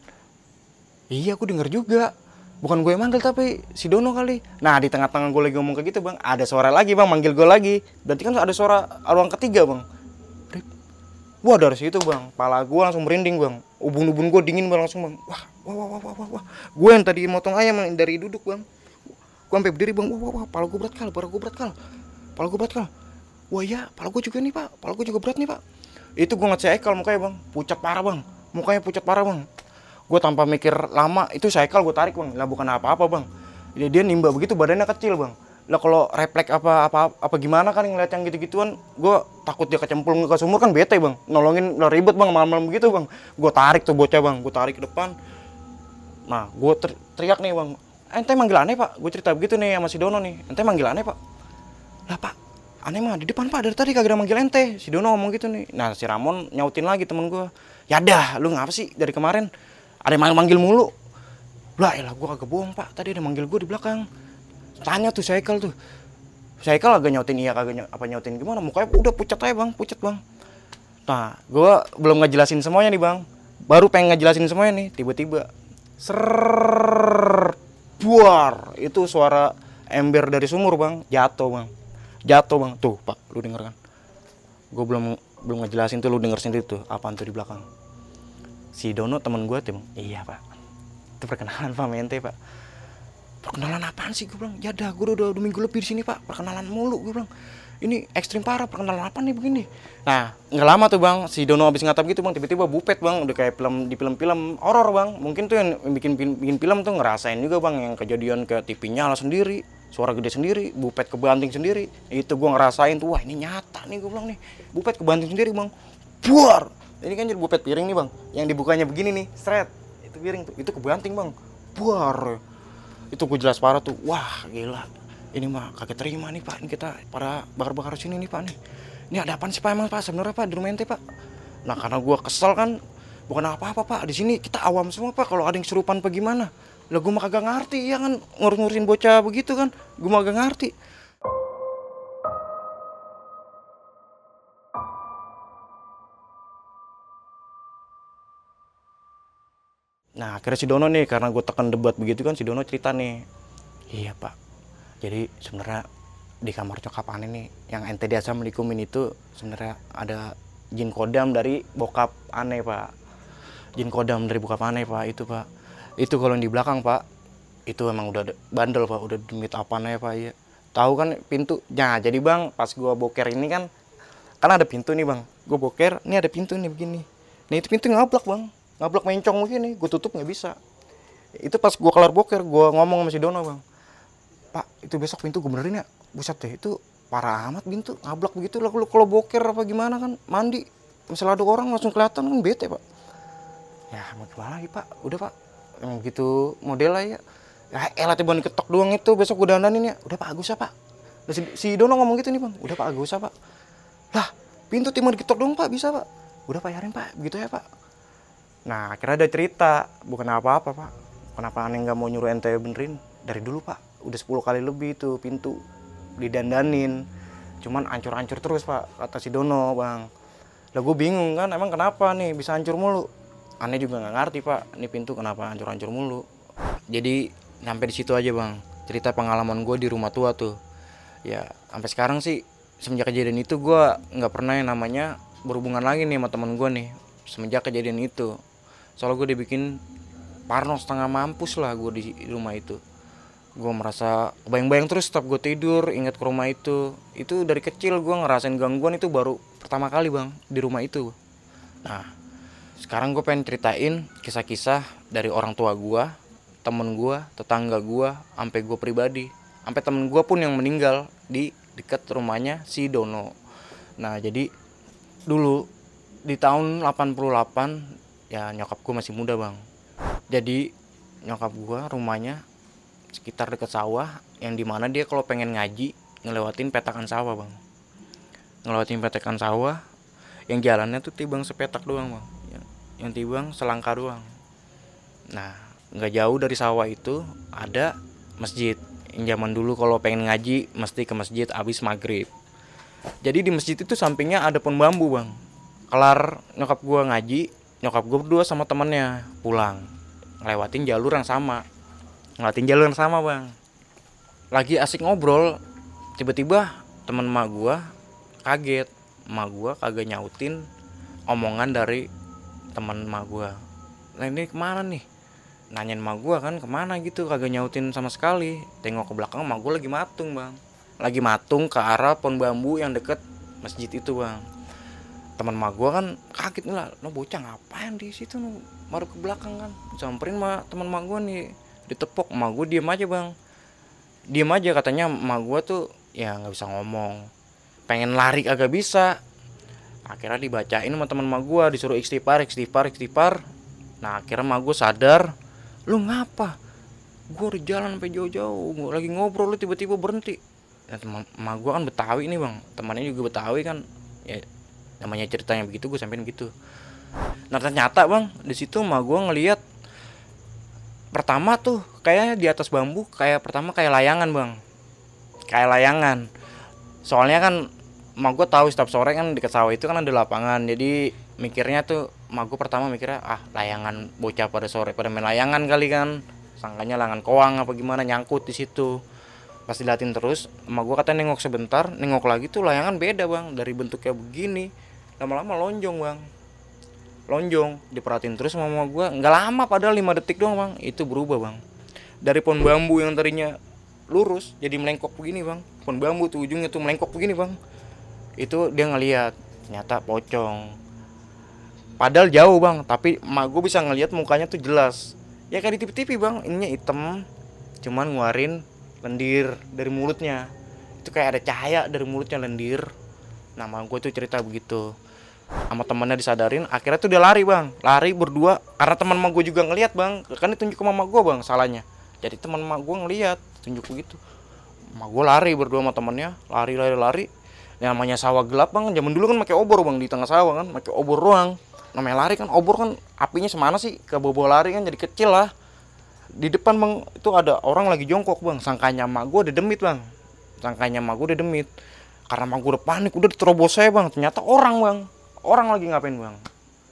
Iya aku denger juga. Bukan gue yang manggil tapi si Dono kali. Nah di tengah-tengah gue lagi ngomong kayak gitu bang ada suara lagi bang manggil gue lagi. Berarti kan ada suara ruang ketiga bang. Rip. wah dari situ bang. Pala gue langsung merinding bang. Ubun-ubun gue dingin bang langsung bang. Wah wah wah wah wah, wah. gue yang tadi motong ayam dari duduk bang. Gue sampai berdiri bang. Wah wah wah pala gue berat kal pala gue berat kal. Pala gue berat kal. Wah ya pala gue juga nih pak. Pala gue juga berat nih pak. Itu gue ngecek ekal mukanya bang. Pucat parah bang. Mukanya pucat parah bang. Gue tanpa mikir lama itu cycle gue tarik bang. Lah bukan apa-apa bang. Dia, dia nimba begitu badannya kecil bang. Lah kalau refleks apa apa apa gimana kan ngeliat yang gitu-gituan gue takut dia kecemplung ke sumur kan bete bang. Nolongin lah ribet bang malam-malam begitu bang. Gue tarik tuh bocah bang. Gue tarik ke depan nah gue ter teriak nih bang ente manggil aneh pak. Gue cerita begitu nih sama si Dono nih. Ente manggil aneh pak. Lah pak aneh mah di depan pak dari tadi kagak ada manggil ente. Si Dono ngomong gitu nih. Nah si Ramon nyautin lagi temen gue ya dah lu ngapa sih dari kemarin? Ada yang manggil, mulu. Lah elah gue kagak bohong pak. Tadi ada manggil gue di belakang. Tanya tuh cycle tuh. Cycle agak nyautin iya kagak ny apa nyautin gimana? Mukanya udah pucat aja bang pucat bang. Nah gue belum ngejelasin semuanya nih bang. Baru pengen ngejelasin semuanya nih tiba-tiba ser buar itu suara ember dari sumur bang jatuh bang jatuh bang tuh pak lu denger kan gue belum belum ngejelasin tuh lu denger sendiri tuh apaan tuh di belakang si Dono temen gue tuh bang iya pak itu perkenalan pak mente pak perkenalan apaan sih gue bilang ya dah gue udah dua minggu lebih di sini pak perkenalan mulu gue bilang ini ekstrim parah perkenalan apa nih begini? Nah nggak lama tuh bang si Dono habis ngatap gitu bang tiba-tiba bupet bang udah kayak film di film-film horor bang. Mungkin tuh yang bikin bikin film tuh ngerasain juga bang yang kejadian ke TV nyala sendiri suara gede sendiri bupet kebanting sendiri. Itu gue ngerasain tuh wah ini nyata nih gue bilang nih. Bupet kebanting sendiri bang. Buar! Ini kan jadi bupet piring nih bang. Yang dibukanya begini nih seret itu piring tuh itu kebanting bang. Buar! Itu gue jelas parah tuh. Wah gila ini mah kaget terima nih pak. Ini kita para bakar-bakar sini nih pak nih. Ini ada apa sih pak emang pak? Sebenarnya pak di rumah ente pak. Nah karena gue kesel kan bukan apa-apa pak. Di sini kita awam semua pak. Kalau ada yang serupan apa gimana? Lah gue mah kagak ngerti ya kan? Ngurus-ngurusin bocah begitu kan? Gue mah kagak ngerti. Nah akhirnya si Dono nih karena gue tekan debat begitu kan si Dono cerita nih. Iya pak Jadi sebenarnya di kamar cokap aneh nih Yang ente biasa melikumin itu sebenarnya ada jin kodam dari bokap aneh pak. Jin kodam dari bokap aneh pak itu pak. Itu kalau yang di belakang pak Itu emang udah bandel pak udah demit apa aneh pak ya Tahu kan pintu? Nah jadi bang pas gue boker ini kan Kan ada pintu nih bang. Gue boker ini ada pintu nih begini. Nah itu pintu ngablak bang. Ngablak mencong begini gue tutup nggak bisa. Itu pas gue kelar boker gue ngomong sama si Dono bang pak itu besok pintu gue benerin ya. Buset deh itu parah amat pintu ngablak begitu lah kalau boker apa gimana kan. Mandi misalnya ada orang langsung kelihatan kan bete pak. Ya mau gimana lagi pak? Udah pak. Emang gitu model lah ya. Ya elah tiba ketok doang itu besok gue dandanin ya. Udah pak Agus ya pak. Si, si Dono ngomong gitu nih bang. Udah pak Agus ya pak. Lah pintu tiba diketok doang pak. Bisa pak. Udah bayarin pak. Begitu ya pak. Nah akhirnya ada cerita, bukan apa-apa pak. Kenapa aneh nggak mau nyuruh ente benerin? Dari dulu pak, udah 10 kali lebih itu pintu didandanin. cuman ancur-ancur terus pak kata si Dono bang. Lah gue bingung kan emang kenapa nih bisa hancur mulu? Aneh juga nggak ngerti pak ini pintu kenapa hancur-hancur mulu. Jadi sampai di situ aja bang cerita pengalaman gue di rumah tua tuh. Ya sampai sekarang sih semenjak kejadian itu gue nggak pernah yang namanya berhubungan lagi nih sama temen gue nih semenjak kejadian itu. Soalnya gue dibikin parno setengah mampus lah gue di rumah itu gue merasa bayang-bayang terus setiap gue tidur ingat ke rumah itu. Itu dari kecil gue ngerasain gangguan itu baru pertama kali bang di rumah itu. Nah sekarang gue pengen ceritain kisah-kisah dari orang tua gue temen gue tetangga gue sampai gue pribadi. Sampai temen gue pun yang meninggal di dekat rumahnya si Dono. Nah jadi dulu di tahun 88 ya nyokap gue masih muda bang. Jadi nyokap gue rumahnya sekitar dekat sawah yang di mana dia kalau pengen ngaji ngelewatin petakan sawah bang. Ngelewatin petakan sawah yang jalannya tuh tibang sepetak doang bang. Yang, yang tibang selangkah doang. Nah nggak jauh dari sawah itu ada masjid. Yang zaman dulu kalau pengen ngaji mesti ke masjid abis maghrib. Jadi di masjid itu sampingnya ada pohon bambu bang. Kelar nyokap gua ngaji nyokap gua berdua sama temennya pulang ngelewatin jalur yang sama ngeliatin jalur yang sama bang. Lagi asik ngobrol tiba-tiba teman emak gua kaget. Emak gua kagak nyautin omongan dari teman emak gua. Nah ini ke mana nih? Nanyain emak gua kan ke mana gitu? Kagak nyautin sama sekali. Tengok ke belakang emak gua lagi matung bang. Lagi matung ke arah pohon bambu yang deket masjid itu bang. Teman emak gua kan kaget nih lah lo bocah ngapain di situ? Lo baru ke belakang kan. Samperin mah teman emak gua nih ditepok emak gue diem aja bang. Diem aja katanya emak gue tuh ya nggak bisa ngomong. Pengen lari agak bisa. Akhirnya dibacain sama teman emak gue disuruh istighfar istighfar istighfar. Nah akhirnya emak gue sadar lu ngapa? Gue udah jalan sampai jauh-jauh gue lagi ngobrol lu tiba-tiba berhenti. Dan teman emak gue kan betawi nih bang. Temannya juga betawi kan. Ya namanya ceritanya begitu gue sampein gitu. Nah ternyata bang di situ emak gue ngelihat pertama tuh kayaknya di atas bambu kayak pertama kayak layangan bang. Kayak layangan. Soalnya kan mak gue tahu setiap sore kan dekat sawah itu kan ada lapangan. Jadi mikirnya tuh mak pertama mikirnya ah layangan bocah pada sore pada main layangan kali kan. Sangkanya langan koang apa gimana nyangkut di situ. Pas diliatin terus mak gue katanya nengok sebentar nengok lagi tuh layangan beda bang. Dari bentuknya begini lama-lama lonjong bang lonjong diperhatiin terus sama mama gue nggak lama padahal 5 detik doang bang. Itu berubah bang. Dari pohon bambu yang tadinya lurus jadi melengkok begini bang. Pohon bambu tuh ujungnya tuh melengkok begini bang. Itu dia ngeliat ternyata pocong. Padahal jauh bang tapi emak gue bisa ngeliat mukanya tuh jelas. Ya kayak di tv-tv bang. Ininya hitam cuman nguarin lendir dari mulutnya. Itu kayak ada cahaya dari mulutnya lendir. Nama gue tuh cerita begitu sama temennya disadarin akhirnya tuh dia lari bang. Lari berdua karena teman emak gue juga ngelihat bang. Kan ditunjuk ke mama gue bang salahnya. Jadi teman emak gue ngelihat tunjuk begitu. Emak gue lari berdua sama temennya lari lari lari. Yang namanya sawah gelap bang zaman dulu kan pakai obor bang di tengah sawah kan pakai obor ruang namanya lari kan obor kan apinya semana sih? Ke bobo lari kan jadi kecil lah. Di depan bang itu ada orang lagi jongkok bang. Sangkanya emak gue udah demit bang. Sangkanya emak gue udah demit karena emak gue udah panik udah diterobos saya bang. Ternyata orang bang orang lagi ngapain bang?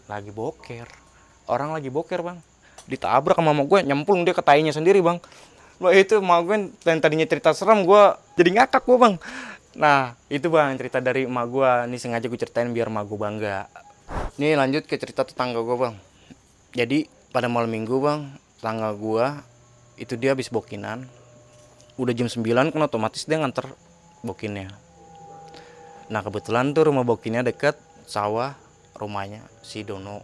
Lagi boker. Orang lagi boker bang. Ditabrak sama mama gue nyemplung dia ke tainya sendiri bang. Lo itu mama gue dan tadinya cerita serem gue jadi ngakak gue bang. Nah itu bang cerita dari emak gue. Ini sengaja gue ceritain biar emak gue bangga. Ini lanjut ke cerita tetangga gue bang. Jadi pada malam minggu bang tetangga gue itu dia habis bokinan. Udah jam 9 kan otomatis dia nganter bokinnya. Nah kebetulan tuh rumah bokinnya deket sawah rumahnya si Dono.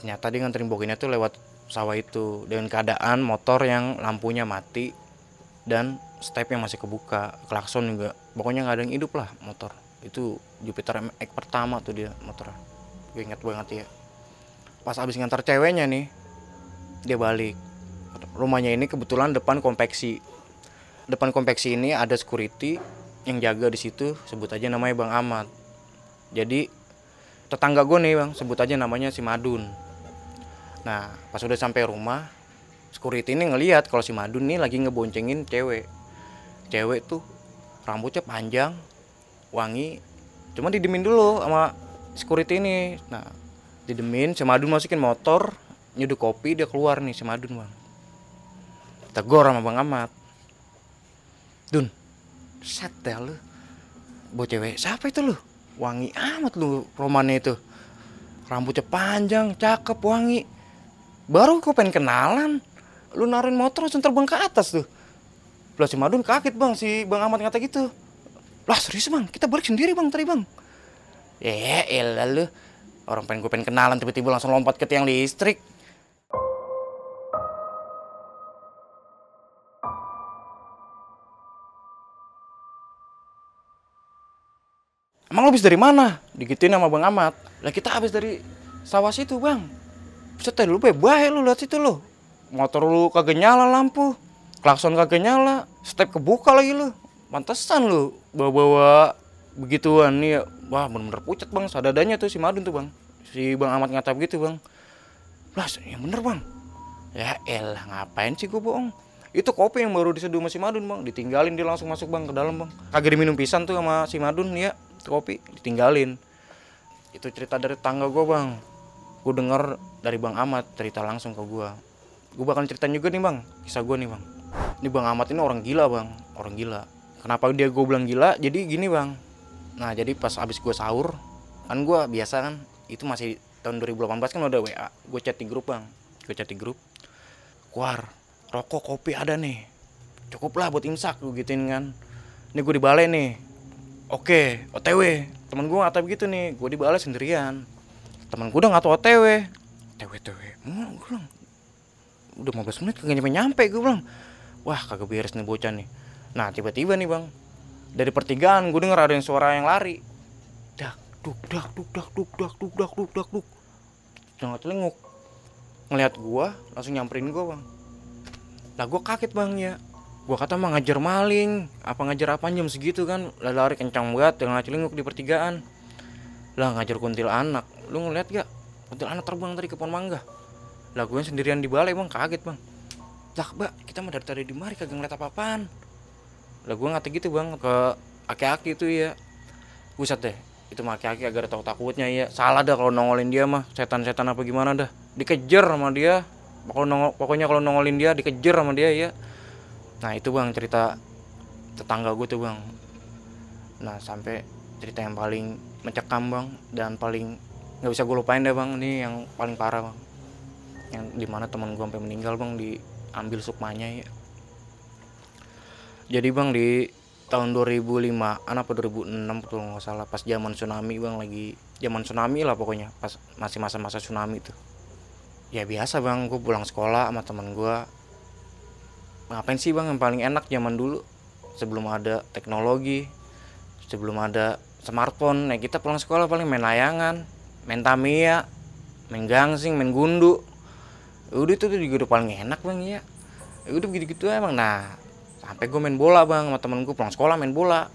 Ternyata dia nganterin bokinnya tuh lewat sawah itu dengan keadaan motor yang lampunya mati dan step yang masih kebuka klakson juga. Pokoknya nggak ada yang hidup lah motor. Itu Jupiter MX pertama tuh dia motor gue ingat banget ya. Pas abis ngantar ceweknya nih dia balik. Rumahnya ini kebetulan depan konveksi. Depan konveksi ini ada security yang jaga di situ. Sebut aja namanya Bang Ahmad. Jadi tetangga gue nih bang sebut aja namanya si Madun. Nah pas udah sampai rumah security ini ngelihat kalau si Madun nih lagi ngeboncengin cewek. Cewek tuh rambutnya panjang wangi cuma didemin dulu sama security ini. Nah didemin si Madun masukin motor nyeduk kopi dia keluar nih si Madun bang. Tegur sama bang Ahmad. Dun set lu. Buat cewek siapa itu lu wangi amat lu romannya itu. Rambutnya panjang cakep wangi. Baru gue pengen kenalan. Lu naruhin motor langsung terbang ke atas tuh. Lah si Madun kaget bang. Si bang Ahmad ngata gitu. Lah serius bang? Kita balik sendiri bang tadi bang. Ya elah lu. Orang pengen gue pengen kenalan tiba-tiba langsung lompat ke tiang listrik Emang lu habis dari mana? Digituin sama Bang Ahmad. Lah kita habis dari sawah situ, Bang. Buset lu bebas lu lihat situ lu. Motor lu kagak nyala lampu. Klakson kagak nyala. Step kebuka lagi lu. Pantesan lu bawa-bawa begituan nih ya. Wah, bener-bener pucat, Bang. Sadadanya tuh si Madun tuh, Bang. Si Bang Ahmad ngata begitu, Bang. Lah, yang bener, Bang. Ya elah, ngapain sih gue bohong? Itu kopi yang baru diseduh sama si Madun, Bang. Ditinggalin dia langsung masuk, Bang, ke dalam, Bang. Kagak diminum pisan tuh sama si Madun, ya kopi ditinggalin. Itu cerita dari tangga gue bang. Gue denger dari bang Ahmad cerita langsung ke gue gue bakal ceritain juga nih bang kisah gue nih bang. Ini bang Ahmad ini orang gila bang. Orang gila. Kenapa dia gue bilang gila? Jadi gini bang. Nah jadi pas abis gue sahur kan gue biasa kan itu masih tahun 2018 kan udah WA gue chat di grup bang. Gue chat di grup. Keluar rokok kopi ada nih. Cukup lah buat imsak gue gituin kan. Ini gue di nih Oke, OTW. Temen gue ngata begitu nih, gue dibalas sendirian. Temen gue udah ngata OTW. OTW, OTW. Hmm, gue bilang, udah 15 menit kagak nyampe-nyampe gue bilang. Wah, kagak beres nih bocah nih. Nah, tiba-tiba nih bang, dari pertigaan gue denger ada yang suara yang lari. Dak, duk, dak, duk, dak, duk, dak, duk, dak, duk, dak, duk. Jangan telinguk. Ngeliat gue, langsung nyamperin gue bang. Lah gue kaget bang ya gua kata mah ngajar maling. Apa ngajar apa jam segitu kan? Lari kencang banget dengan celinguk di pertigaan. Lah ngajar kuntil anak. Lu ngeliat gak? Kuntil anak terbang tadi ke pohon mangga. Lah gue sendirian di balai bang. Kaget bang. Lah mbak kita mah dari tadi di mari kagak ngeliat apa-apaan. Lah gue ngata gitu bang ke aki-aki itu ya buset deh itu mah aki-aki agar tahu takutnya ya salah dah kalau nongolin dia mah. Setan-setan apa gimana dah. Dikejar sama dia. Pokoknya kalau nongolin dia dikejar sama dia ya nah itu bang cerita tetangga gue tuh bang. Nah sampai cerita yang paling mencekam bang dan paling nggak bisa gue lupain deh bang ini yang paling parah bang. Yang di mana teman gue sampai meninggal bang diambil sukmanya ya. Jadi bang di tahun 2005 an apa 2006 betul nggak salah pas zaman tsunami bang lagi zaman tsunami lah pokoknya pas masih masa-masa tsunami tuh. Ya biasa bang gue pulang sekolah sama teman gue ngapain sih bang yang paling enak zaman dulu? Sebelum ada teknologi sebelum ada smartphone. Nah kita pulang sekolah paling main layangan main tamia main gangsing main gundu. Udah itu tuh juga udah paling enak bang ya. Udah begitu gitu emang nah sampai gue main bola bang sama temen gue pulang sekolah main bola.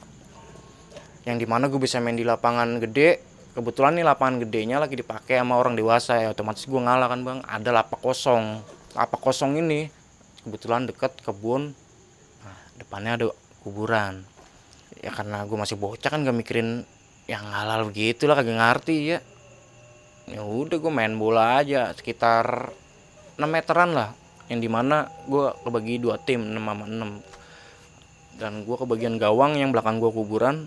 Yang di mana gue bisa main di lapangan gede kebetulan nih lapangan gedenya lagi dipakai sama orang dewasa ya otomatis gue ngalah kan bang. Ada lapak kosong. Lapak kosong ini kebetulan deket kebun nah, depannya ada kuburan. Ya karena gue masih bocah kan gak mikirin yang halal gitu lah kagak ngerti ya. Ya udah gue main bola aja sekitar 6 meteran lah. Yang di mana gue kebagi dua tim 6 sama 6 dan gue kebagian gawang yang belakang gue kuburan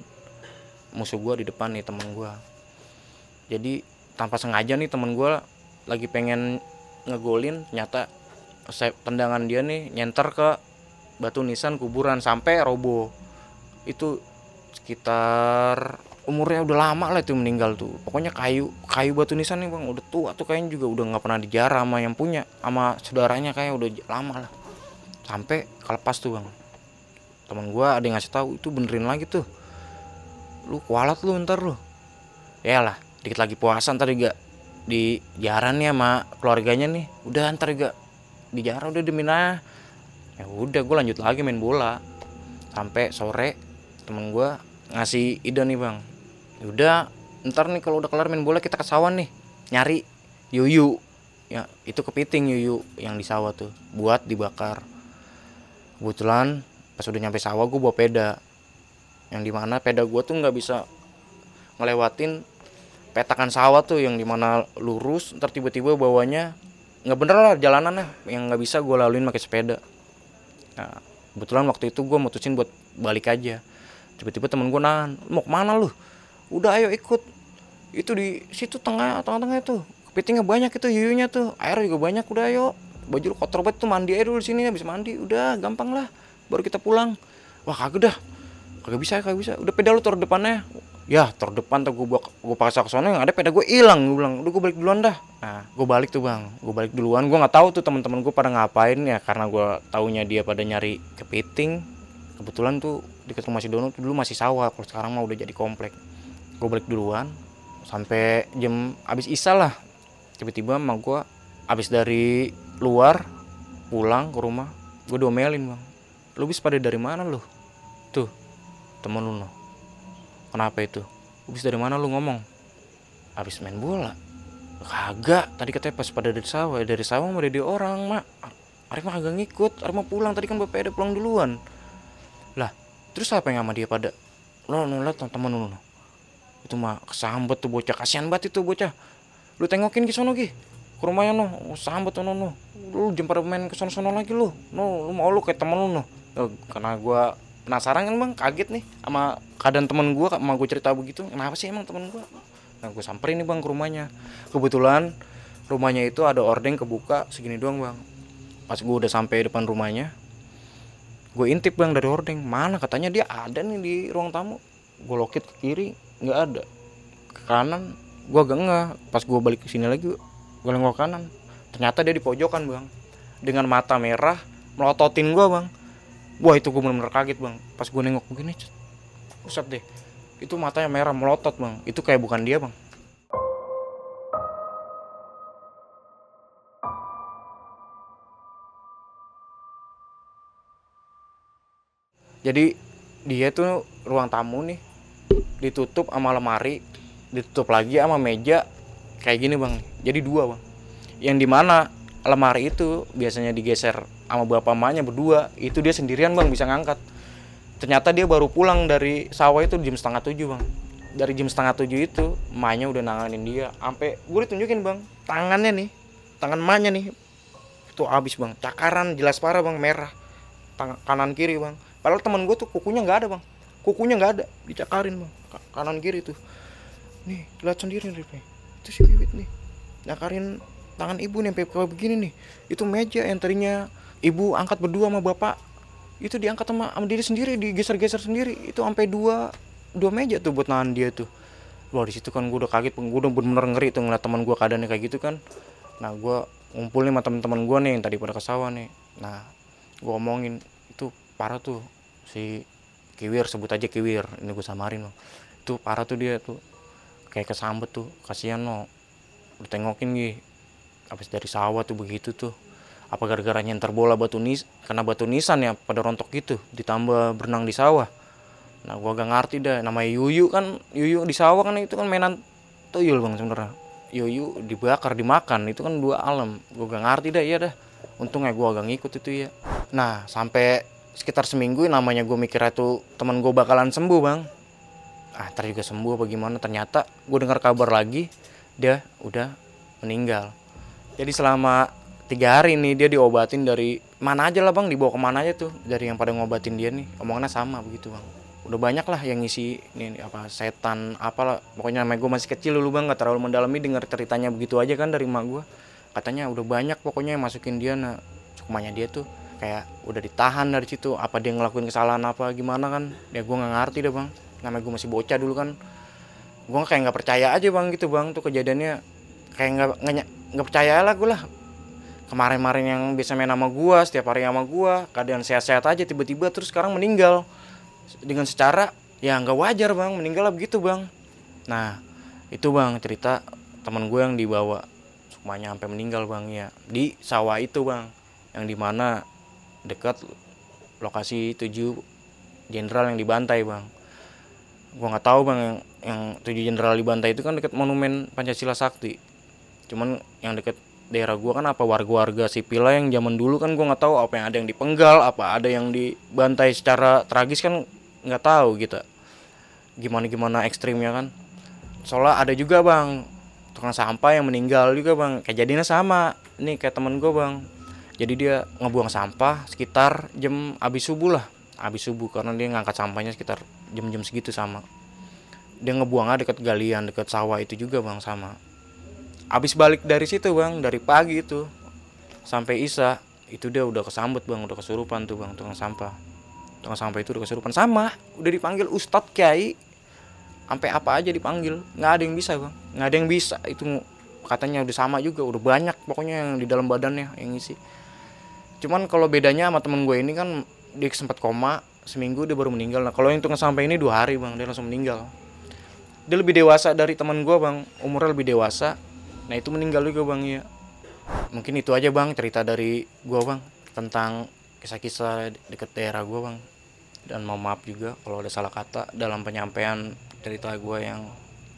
musuh gue di depan nih temen gue jadi tanpa sengaja nih temen gue lagi pengen ngegolin ternyata tendangan dia nih nyenter ke batu nisan kuburan sampai roboh itu sekitar umurnya udah lama lah itu meninggal tuh. Pokoknya kayu kayu batu nisan nih bang udah tua tuh kayaknya juga udah nggak pernah dijarah sama yang punya sama saudaranya kayak udah lama lah. Sampai kelepas tuh bang. Teman gua ada yang ngasih tahu itu benerin lagi tuh. Lu kualat lu ntar lu. Ya lah dikit lagi puasa ntar juga di jaran nih sama keluarganya nih. Udah ntar juga dijarah udah demi nah. Ya udah gue lanjut lagi main bola. Sampai sore temen gue ngasih ide nih bang. Ya udah ntar nih kalau udah kelar main bola kita ke sawah nih nyari yuyu. Ya itu kepiting yuyu yang di sawah tuh buat dibakar. Kebetulan pas udah nyampe sawah gue bawa peda. Yang di mana peda gue tuh nggak bisa ngelewatin petakan sawah tuh yang di mana lurus ntar tiba-tiba bawahnya nggak bener lah jalanannya. Yang nggak bisa gue laluin pakai sepeda. Nah kebetulan waktu itu gue mutusin buat balik aja. Tiba-tiba temen gue nahan mau ke mana lu? Udah ayo ikut. Itu di situ tengah tengah-tengah itu. Kepitingnya banyak itu yuyunya tuh. Air juga banyak udah ayo. Baju lu kotor banget tuh mandi aja dulu di sini habis mandi. Udah gampang lah baru kita pulang. Wah kagak dah. Kagak bisa kagak bisa. Udah pedal lu taruh depannya ya taruh depan tuh gue gue paksa ke sana yang ada peda gue hilang. Gue bilang gue balik duluan dah. Nah gue balik tuh bang. Gue balik duluan. Gue nggak tahu tuh teman-teman gue pada ngapain ya karena gue taunya dia pada nyari kepiting. Kebetulan tuh dekat rumah si Dono tuh dulu masih sawah. Kalau sekarang mah udah jadi komplek. Gue balik duluan sampai jam abis isa lah. Tiba-tiba emang gue abis dari luar pulang ke rumah gue domelin bang. Lu bis pada dari mana lu? Tuh temen lu no kenapa itu? Lu bis dari mana lu ngomong? Abis main bola. Kagak. Tadi katanya pas pada dari sawah Ya, dari sawah mau dari orang mak. Arif mah kagak ngikut. Arif mah pulang. Tadi kan bapak ada pulang duluan. Lah terus apa yang sama dia pada? Lo liat temen lu itu mah kesambet tuh bocah. Kasihan banget itu bocah. Lu tengokin ke sono ki ke rumahnya no oh, sambet no no lu pada main ke sono sono lagi lu. No lu mau lu kayak temen lu no Oh, karena gua penasaran kan bang? Kaget nih sama keadaan temen gua sama gua cerita begitu. Kenapa sih emang temen gua? Nah gue samperin nih bang ke rumahnya. Kebetulan rumahnya itu ada ordeng kebuka segini doang bang. Pas gue udah sampai depan rumahnya gue intip bang dari ordeng. Mana? Katanya dia ada nih di ruang tamu. Gue lokit ke kiri nggak ada. Ke kanan gue agak nggak pas gue balik ke sini lagi gue nengok kanan. Ternyata dia di pojokan bang. Dengan mata merah melototin gue bang wah itu gue bener-bener kaget bang. Pas gue nengok begini pusat deh. Itu matanya merah melotot bang. Itu kayak bukan dia bang. Jadi dia tuh ruang tamu nih. Ditutup sama lemari ditutup lagi sama meja kayak gini bang. Jadi dua bang. Yang di mana lemari itu biasanya digeser sama bapak emaknya berdua. Itu dia sendirian bang bisa ngangkat. Ternyata dia baru pulang dari sawah itu jam setengah tujuh bang. Dari jam setengah tujuh itu emaknya udah nanganin dia. Sampai gue ditunjukin bang. Tangannya nih tangan emaknya nih. Itu habis bang. Cakaran jelas parah bang. Merah. Tangan kanan kiri bang. Padahal teman gue tuh kukunya nggak ada bang. Kukunya nggak ada. Dicakarin bang. Ka- kanan kiri tuh. Nih lihat sendiri nih itu si Wiwit nih. Nyakarin tangan ibu nih kayak begini nih. Itu meja yang tadinya ibu angkat berdua sama bapak. Itu diangkat sama, sama diri sendiri digeser-geser sendiri. Itu sampai dua dua meja tuh buat nahan dia tuh. Wah di situ kan gue udah kaget gue udah bener-bener ngeri tuh ngeliat teman gue keadaannya kayak gitu kan. Nah gue ngumpul sama teman-teman gue nih yang tadi pada ke sawah nih. Nah gue omongin itu parah tuh si kiwir sebut aja kiwir ini gue samarin loh. Itu parah tuh dia tuh kayak kesambet tuh kasihan no ditengokin gih habis dari sawah tuh begitu tuh apa gara-gara nyenter bola batu nis karena batu nisan ya pada rontok gitu ditambah berenang di sawah. Nah gua gak ngerti dah namanya yuyu kan yuyu di sawah kan itu kan mainan tuyul bang sebenarnya. Yuyu dibakar dimakan itu kan dua alam. Gua gak ngerti dah iya dah. Untungnya gua agak ngikut itu ya nah sampai sekitar seminggu namanya gue mikirnya tuh teman gue bakalan sembuh bang. Ah ntar juga sembuh apa gimana? Ternyata gue dengar kabar lagi dia udah meninggal. Jadi selama tiga hari nih dia diobatin dari mana aja lah bang. Dibawa ke mana aja tuh dari yang pada ngobatin dia nih. Omongannya sama begitu bang. Udah banyak lah yang ngisi nih apa setan apalah. Pokoknya namanya gue masih kecil dulu bang. Gak terlalu mendalami dengar ceritanya begitu aja kan dari emak gue katanya udah banyak pokoknya yang masukin dia nah cukumanya dia tuh kayak udah ditahan dari situ. Apa dia ngelakuin kesalahan apa gimana kan? Ya gue nggak ngerti deh bang. Namanya gue masih bocah dulu kan. Gue kayak nggak percaya aja bang gitu bang. Tuh kejadiannya kayak nggak nggak percaya lah gue lah kemarin-kemarin yang bisa main sama gue setiap hari sama gue keadaan sehat-sehat aja tiba-tiba terus sekarang meninggal. Dengan secara ya nggak wajar bang. Meninggal begitu bang. Nah itu bang cerita teman gue yang dibawa semuanya sampai meninggal bang ya. Di sawah itu bang yang di mana dekat lokasi tujuh jenderal yang dibantai bang. Gua nggak tahu bang yang yang tujuh jenderal dibantai itu kan dekat monumen Pancasila Sakti. Cuman yang dekat daerah gua kan apa warga-warga sipil yang zaman dulu kan gua nggak tahu apa yang ada yang dipenggal apa ada yang dibantai secara tragis kan nggak tahu gitu. Gimana gimana ekstrimnya kan. Soalnya ada juga bang. Tukang sampah yang meninggal juga bang. Kejadiannya sama ini kayak temen gue bang. Jadi dia ngebuang sampah sekitar jam abis subuh lah. Abis subuh karena dia ngangkat sampahnya sekitar jam-jam segitu sama. Dia ngebuangnya deket galian deket sawah itu juga bang sama abis balik dari situ bang dari pagi itu sampai isa itu dia udah kesambut bang udah kesurupan tuh bang tukang sampah. Tukang sampah itu udah kesurupan. Sama udah dipanggil ustadz kiai sampai apa aja dipanggil. Nggak ada yang bisa bang. Nggak ada yang bisa. Itu katanya udah sama juga udah banyak pokoknya yang di dalam badannya yang isi cuman kalau bedanya sama temen gue ini kan dia sempat koma seminggu dia baru meninggal. Nah kalau yang tukang sampah ini dua hari bang dia langsung meninggal. Dia lebih dewasa dari teman gue bang. Umurnya lebih dewasa nah itu meninggal juga bang ya mungkin itu aja bang cerita dari gue bang tentang kisah-kisah deket daerah gue bang dan mau maaf juga kalau ada salah kata dalam penyampaian cerita gue yang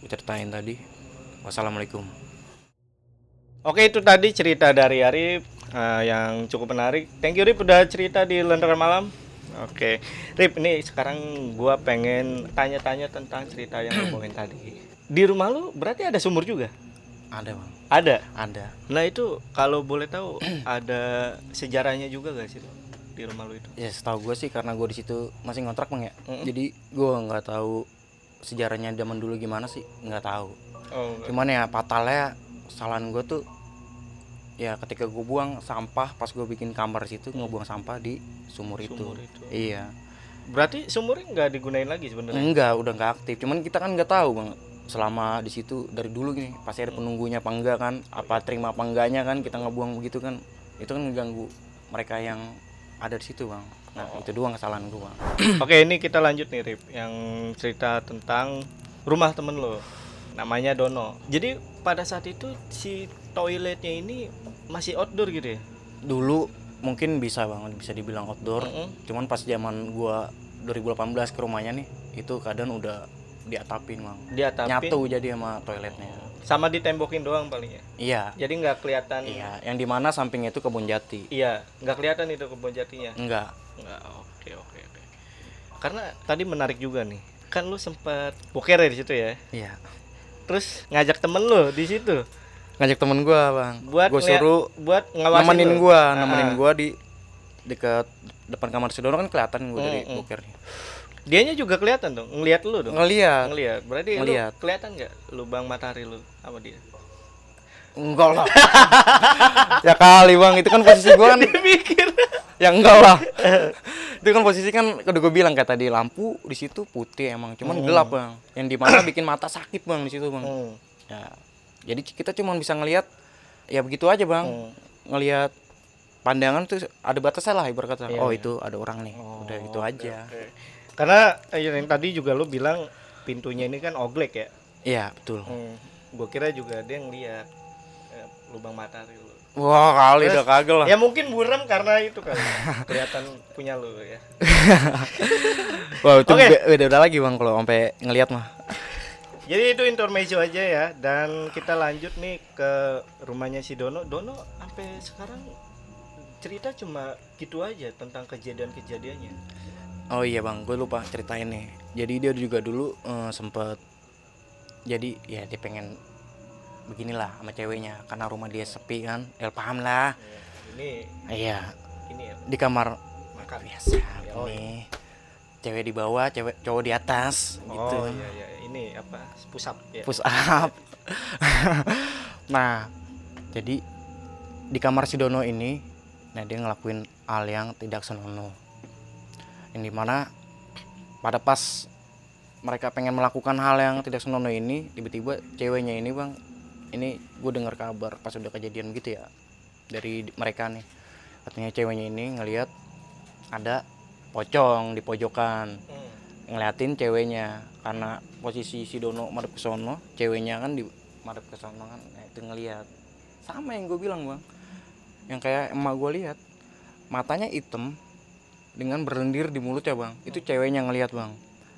ceritain tadi wassalamualaikum Oke itu tadi cerita dari Arif eh, yang cukup menarik. Thank you Rip udah cerita di Lentera Malam. Oke, Rip ini sekarang gua pengen tanya-tanya tentang cerita yang bawain tadi. Di rumah lu berarti ada sumur juga? Ada bang Ada. ada Nah itu kalau boleh tahu ada sejarahnya juga gak sih di rumah lu itu? ya setahu gue sih karena gue di situ masih ngontrak bang ya Mm-mm. jadi gue nggak tahu sejarahnya zaman dulu gimana sih nggak tahu Oh, enggak. cuman ya fatalnya kesalahan gue tuh ya ketika gue buang sampah pas gue bikin kamar situ ngebuang sampah di sumur, itu. Sumur itu. iya Berarti sumurnya nggak digunain lagi sebenarnya? enggak udah nggak aktif cuman kita kan nggak tahu bang selama di situ dari dulu gini pasti ada penunggunya apa enggak kan apa terima apa enggaknya kan kita ngebuang begitu kan itu kan ngeganggu mereka yang ada di situ bang nah itu doang kesalahan bang Oke ini kita lanjut nih Rip yang cerita tentang rumah temen lo namanya Dono. Jadi pada saat itu si toiletnya ini masih outdoor gitu ya? dulu mungkin bisa bang bisa dibilang outdoor Mm-mm. cuman pas zaman gua 2018 ke rumahnya nih itu keadaan udah diatapin bang Diatapin nyatu jadi sama toiletnya sama ditembokin doang paling ya. iya Jadi nggak kelihatan. iya yang di mana sampingnya itu kebun jati Iya, nggak kelihatan itu kebun jatinya. enggak Nggak. Oke oke oke. Karena tadi menarik juga nih. Kan lu sempat boker ya di situ ya. iya Terus ngajak temen lu di situ ngajak temen gua bang buat gua suruh buat ngawasin nemenin lu. gua nemenin ah. gua di dekat depan kamar Sidono kan kelihatan gua dari Mm-mm. bokernya Dianya juga kelihatan dong, ngelihat lu dong. ngeliat Ngelihat. Berarti Ngeliat. lu kelihatan nggak lubang matahari lu sama dia? enggak lah ya kali bang itu kan posisi gua kan Mikir. ya enggak lah itu kan posisi kan udah gue bilang kayak tadi lampu di situ putih emang cuman gelap bang yang di mana bikin mata sakit bang di situ bang Hmm. ya jadi kita cuma bisa ngelihat ya begitu aja bang Hmm. ngelihat pandangan tuh ada batasnya lah ibarat kata Iya, oh iya. itu ada orang nih udah itu aja Oke. Karena eh, yang tadi juga lu bilang pintunya ini kan oglek ya. iya betul Hmm. Gue kira juga dia ngeliat eh, lubang matahari lu. wah kali udah kagel lah Ya mungkin buram karena itu kali. Kelihatan punya lu ya. wah itu Oke. be- beda udah lagi bang kalau sampai ngelihat mah Jadi itu intermezzo aja ya dan kita lanjut nih ke rumahnya si Dono. Dono sampai sekarang cerita cuma gitu aja tentang kejadian-kejadiannya. Oh iya bang. Gue lupa ceritain nih jadi dia juga dulu eh, sempet jadi ya dia pengen beginilah sama ceweknya karena rumah dia sepi kan. El paham lah. Ini iya. ini ya? Di kamar makan biasa Oh, nih cewek di bawah cewek cowok di atas gitu. Oh iya iya. Ini apa? Pusap ya. push up. Nah jadi di kamar si Dono ini nah dia ngelakuin hal yang tidak senonoh yang di mana pada pas mereka pengen melakukan hal yang tidak senonoh ini tiba-tiba ceweknya ini bang ini gue dengar kabar pas udah kejadian gitu ya dari mereka nih. Katanya ceweknya ini ngelihat ada pocong di pojokan. Hmm. ngeliatin ceweknya karena posisi si Dono madep ke sono ceweknya kan di madep ke sono kan nah, itu ngeliat sama yang gue bilang bang yang kayak emak gue lihat matanya hitam dengan berlendir di mulut ya bang. Itu ceweknya ngeliat bang.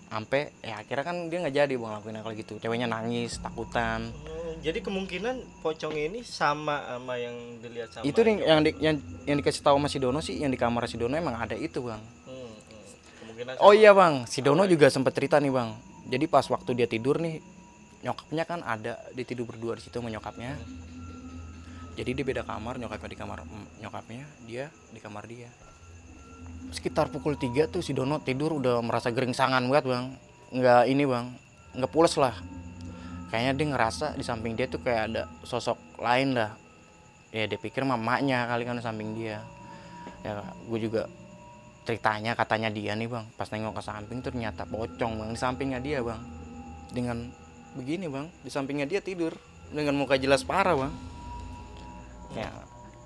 Sampai ya akhirnya kan dia nggak jadi bang lakuin hal gitu. Ceweknya nangis takutan. Oh, jadi kemungkinan pocongnya ini sama sama yang dilihat sama itu Joko. yang di, yang yang dikasih tahu sama si Dono sih yang di kamar si Dono emang ada itu bang. Hmm, hmm. Oh iya bang, si Dono juga sempat cerita nih bang. jadi pas waktu dia tidur nih nyokapnya kan ada dia tidur berdua di situ sama nyokapnya. Jadi dia beda kamar nyokapnya di kamar mm, nyokapnya dia di kamar dia sekitar pukul 3 tuh si Dono tidur udah merasa geringsangan banget bang. Nggak ini bang. Nggak pules lah. Kayaknya dia ngerasa di samping dia tuh kayak ada sosok lain dah. Ya dia pikir mamanya kali kan di samping dia. Ya gue juga ceritanya katanya dia nih bang. Pas nengok ke samping ternyata pocong bang. Di sampingnya dia bang. Dengan begini bang. Di sampingnya dia tidur. Dengan muka jelas parah bang. Ya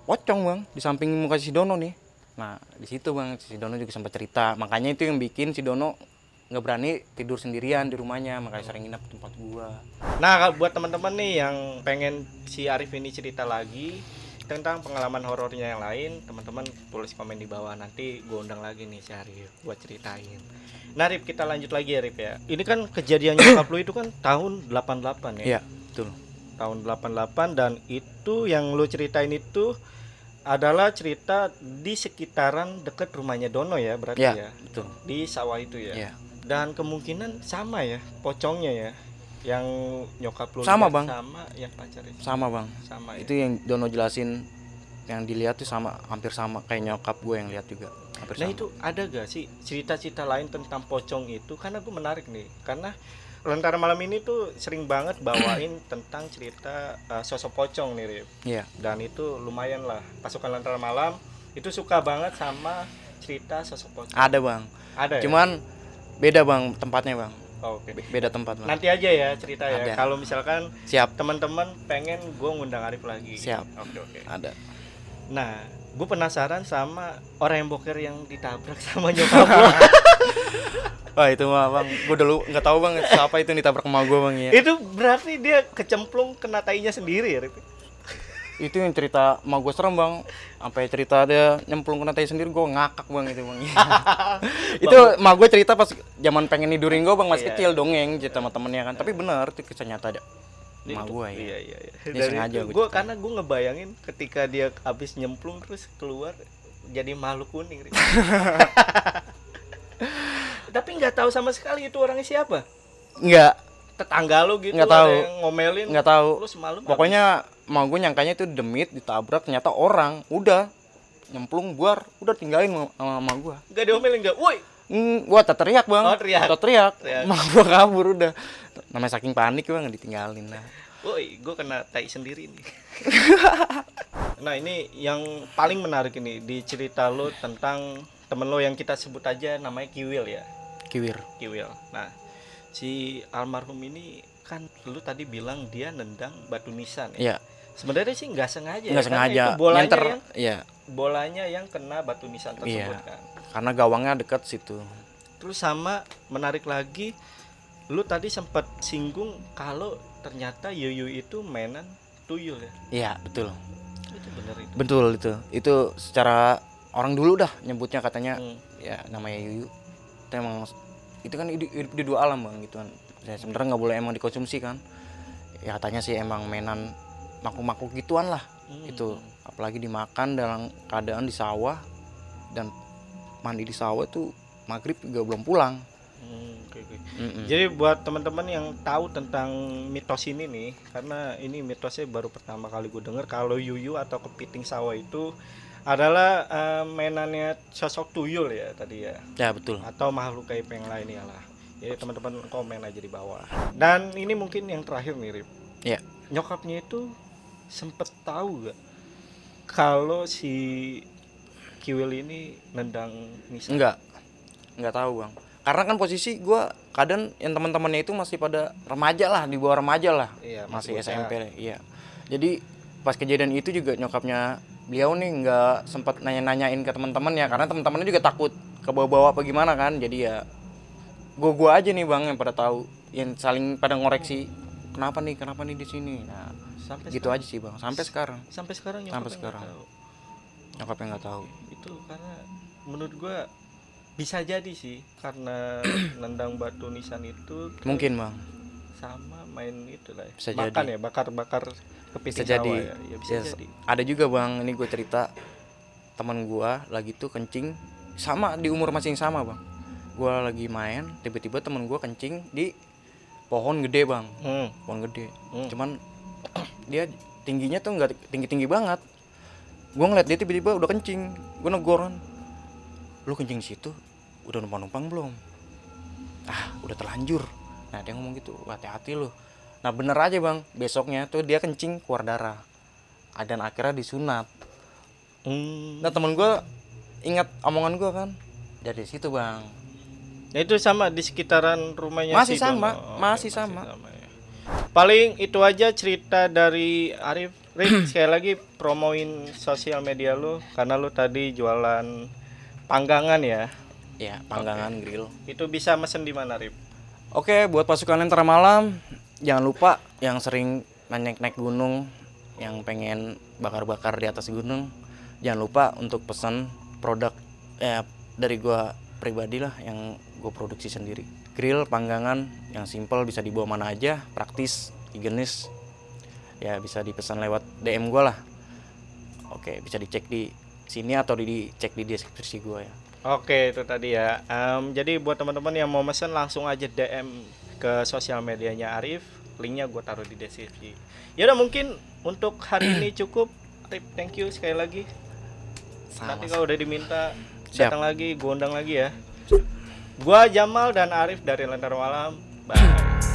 pocong bang. Di samping muka si Dono nih nah di situ bang si Dono juga sempat cerita makanya itu yang bikin si Dono nggak berani tidur sendirian di rumahnya makanya sering nginep di tempat gua Nah, kalau buat teman-teman nih yang pengen si Arif ini cerita lagi tentang pengalaman horornya yang lain, teman-teman tulis komen di bawah nanti gue undang lagi nih si Arif buat ceritain. Nah, Rif, kita lanjut lagi ya, Rif ya. Ini kan kejadian nyokap lu itu kan tahun 88 ya. iya betul Tahun 88 dan itu yang lu ceritain itu adalah cerita di sekitaran deket rumahnya Dono ya, berarti Iya. ya. betul Di sawah itu ya. Iya. Dan kemungkinan sama ya, pocongnya ya. Yang nyokap lu Sama, Bang. Sama yang pacarnya. sama bang Sama ya. itu yang Dono jelasin yang dilihat tuh sama hampir sama kayak nyokap gue yang lihat juga hampir Nah sama. itu ada gak sih cerita-cerita lain tentang pocong itu? Karena gue menarik nih, karena Lentera malam ini tuh sering banget bawain tentang cerita uh, sosok pocong nih, Rip. Iya. Dan itu lumayan lah. Pasukan Lentera malam itu suka banget sama cerita sosok pocong. ada bang Ada ya? cuman beda bang tempatnya bang Oh, Oke. Be- beda tempat bang Nanti aja ya cerita ya. Kalau misalkan siap teman-teman pengen gue ngundang Arif lagi. Siap. Oke oke. ada Nah, gue penasaran sama orang yang boker yang ditabrak sama nyokap lo. wah itu mah bang gue dulu nggak tahu bang siapa itu yang ditabrak sama gue bang ya itu berarti dia kecemplung kena tainya sendiri ya, Rip? itu yang cerita sama gue serem bang sampai cerita dia nyemplung kena tai sendiri gue ngakak bang itu bang itu mah gue cerita pas zaman pengen nidurin gue bang masih Iya. kecil dongeng cerita sama temennya kan tapi bener itu kisah nyata ada Dia itu- gue ya Iya iya iya. Dia Dari sengaja itu ceritain. karena gue ngebayangin ketika dia habis nyemplung terus keluar jadi makhluk kuning. Tapi nggak tahu sama sekali itu orangnya siapa. nggak Tetangga lu gitu Nggak tahu. yang ngomelin. nggak tahu Lu semalam pokoknya mau gue nyangkanya itu demit ditabrak ternyata orang udah nyemplung buar udah tinggalin sama- sama gue nggak diomelin nggak. Woi, hmm, gue teriak bang Oh, teriak. Teriak teriak Teriak. mah gue kabur udah namanya saking panik bang ditinggalin nah woi, gue kena tai sendiri nih. nah ini yang paling menarik ini di cerita lo tentang temen lo yang kita sebut aja namanya Kiwil ya. kiwir Kiwil. Nah, si almarhum ini kan lu tadi bilang dia nendang batu nisan ya. iya Sebenarnya sih nggak sengaja. ya, nggak karena sengaja Itu bolanya nyenter yang iya bolanya yang kena batu nisan tersebut Iya. kan. Karena gawangnya deket situ Terus sama menarik lagi, lu tadi sempat singgung kalau ternyata Yuyu itu mainan tuyul ya. iya betul Itu bener itu. betul itu itu secara orang dulu dah nyebutnya katanya Hmm. ya namanya yuyu itu emang itu kan hidup, hidup di dua alam bang gitu kan ya, sebenarnya nggak boleh emang dikonsumsi kan ya katanya sih emang mainan makhluk-makhluk gituan lah Hmm. itu apalagi dimakan dalam keadaan di sawah dan mandi di sawah itu maghrib juga belum pulang Hmm, oke, oke. Mm-mm. Jadi buat teman-teman yang tahu tentang mitos ini nih, karena ini mitosnya baru pertama kali gue denger kalau yuyu atau kepiting sawah itu adalah eh, mainannya sosok tuyul ya tadi ya, ya betul atau makhluk gaib yang lain ya lah. Jadi teman-teman komen aja di bawah. Dan ini mungkin yang terakhir nih, Rip. Ya. Nyokapnya itu sempet tahu gak kalau si Kiwil ini nendang Nisa? enggak. Enggak tahu bang. Karena kan posisi gua kadang yang teman-temannya itu masih pada remaja lah di bawah remaja lah. Iya, masih bocah. SMP iya. Jadi pas kejadian itu juga nyokapnya beliau nih nggak sempat nanya-nanyain ke teman-temannya karena teman-temannya juga takut ke bawah-bawah apa gimana kan. Jadi ya gua gua aja nih bang yang pada tahu yang saling pada ngoreksi kenapa nih kenapa nih di sini? Nah Sampai gitu aja sih bang. Sampai sekarang. Sampai sekarang Sampai nyokapnya nggak sekarang. tahu. nyokapnya nggak tahu itu karena menurut gua bisa jadi sih karena nendang batu nisan itu mungkin bang sama main itu lah ya. Bisa makan jadi. ya bakar bakar kepiting Bisa jadi. ya. ya bisa Yes. jadi ada juga bang ini gue cerita teman gua lagi tuh kencing sama di umur masing sama bang gua lagi main tiba-tiba temen gua kencing di pohon gede bang Hmm. pohon gede Hmm. cuman dia tingginya tuh nggak tinggi tinggi banget gue ngeliat dia tiba-tiba udah kencing gue negor kan lu kencing di situ udah numpang numpang belum ah udah terlanjur nah dia ngomong gitu "Wah, hati-hati lu nah bener aja bang besoknya tuh dia kencing keluar darah Ah, dan akhirnya disunat Hmm. nah temen gue ingat omongan gue kan dari situ bang Nah, itu sama di sekitaran rumahnya Masih si sama, Dono. masih Oke, sama. ya. Paling itu aja cerita dari Arif. Rif, sekali lagi promoin sosial media lu karena lu tadi jualan panggangan ya. ya panggangan grill Itu bisa mesen di mana, Rif? Oke, buat pasukan lentera malam, jangan lupa yang sering naik-naik gunung, yang pengen bakar-bakar di atas gunung, jangan lupa untuk pesan produk ya dari gua pribadi lah yang gue produksi sendiri. Grill panggangan yang simple bisa dibawa mana aja, praktis, higienis. Ya bisa dipesan lewat DM gua lah. Oke, bisa dicek di sini atau di- dicek di deskripsi gua ya. Oke, itu tadi ya. Em, jadi buat teman-teman yang mau mesen langsung aja DM ke sosial medianya Arif. Linknya gue taruh di deskripsi. Ya udah mungkin untuk hari ini cukup. Arif, thank you sekali lagi. Nanti kalau udah diminta Siap. datang lagi, gue undang lagi ya. Gua Jamal dan Arif dari Lentera Malam. Bye.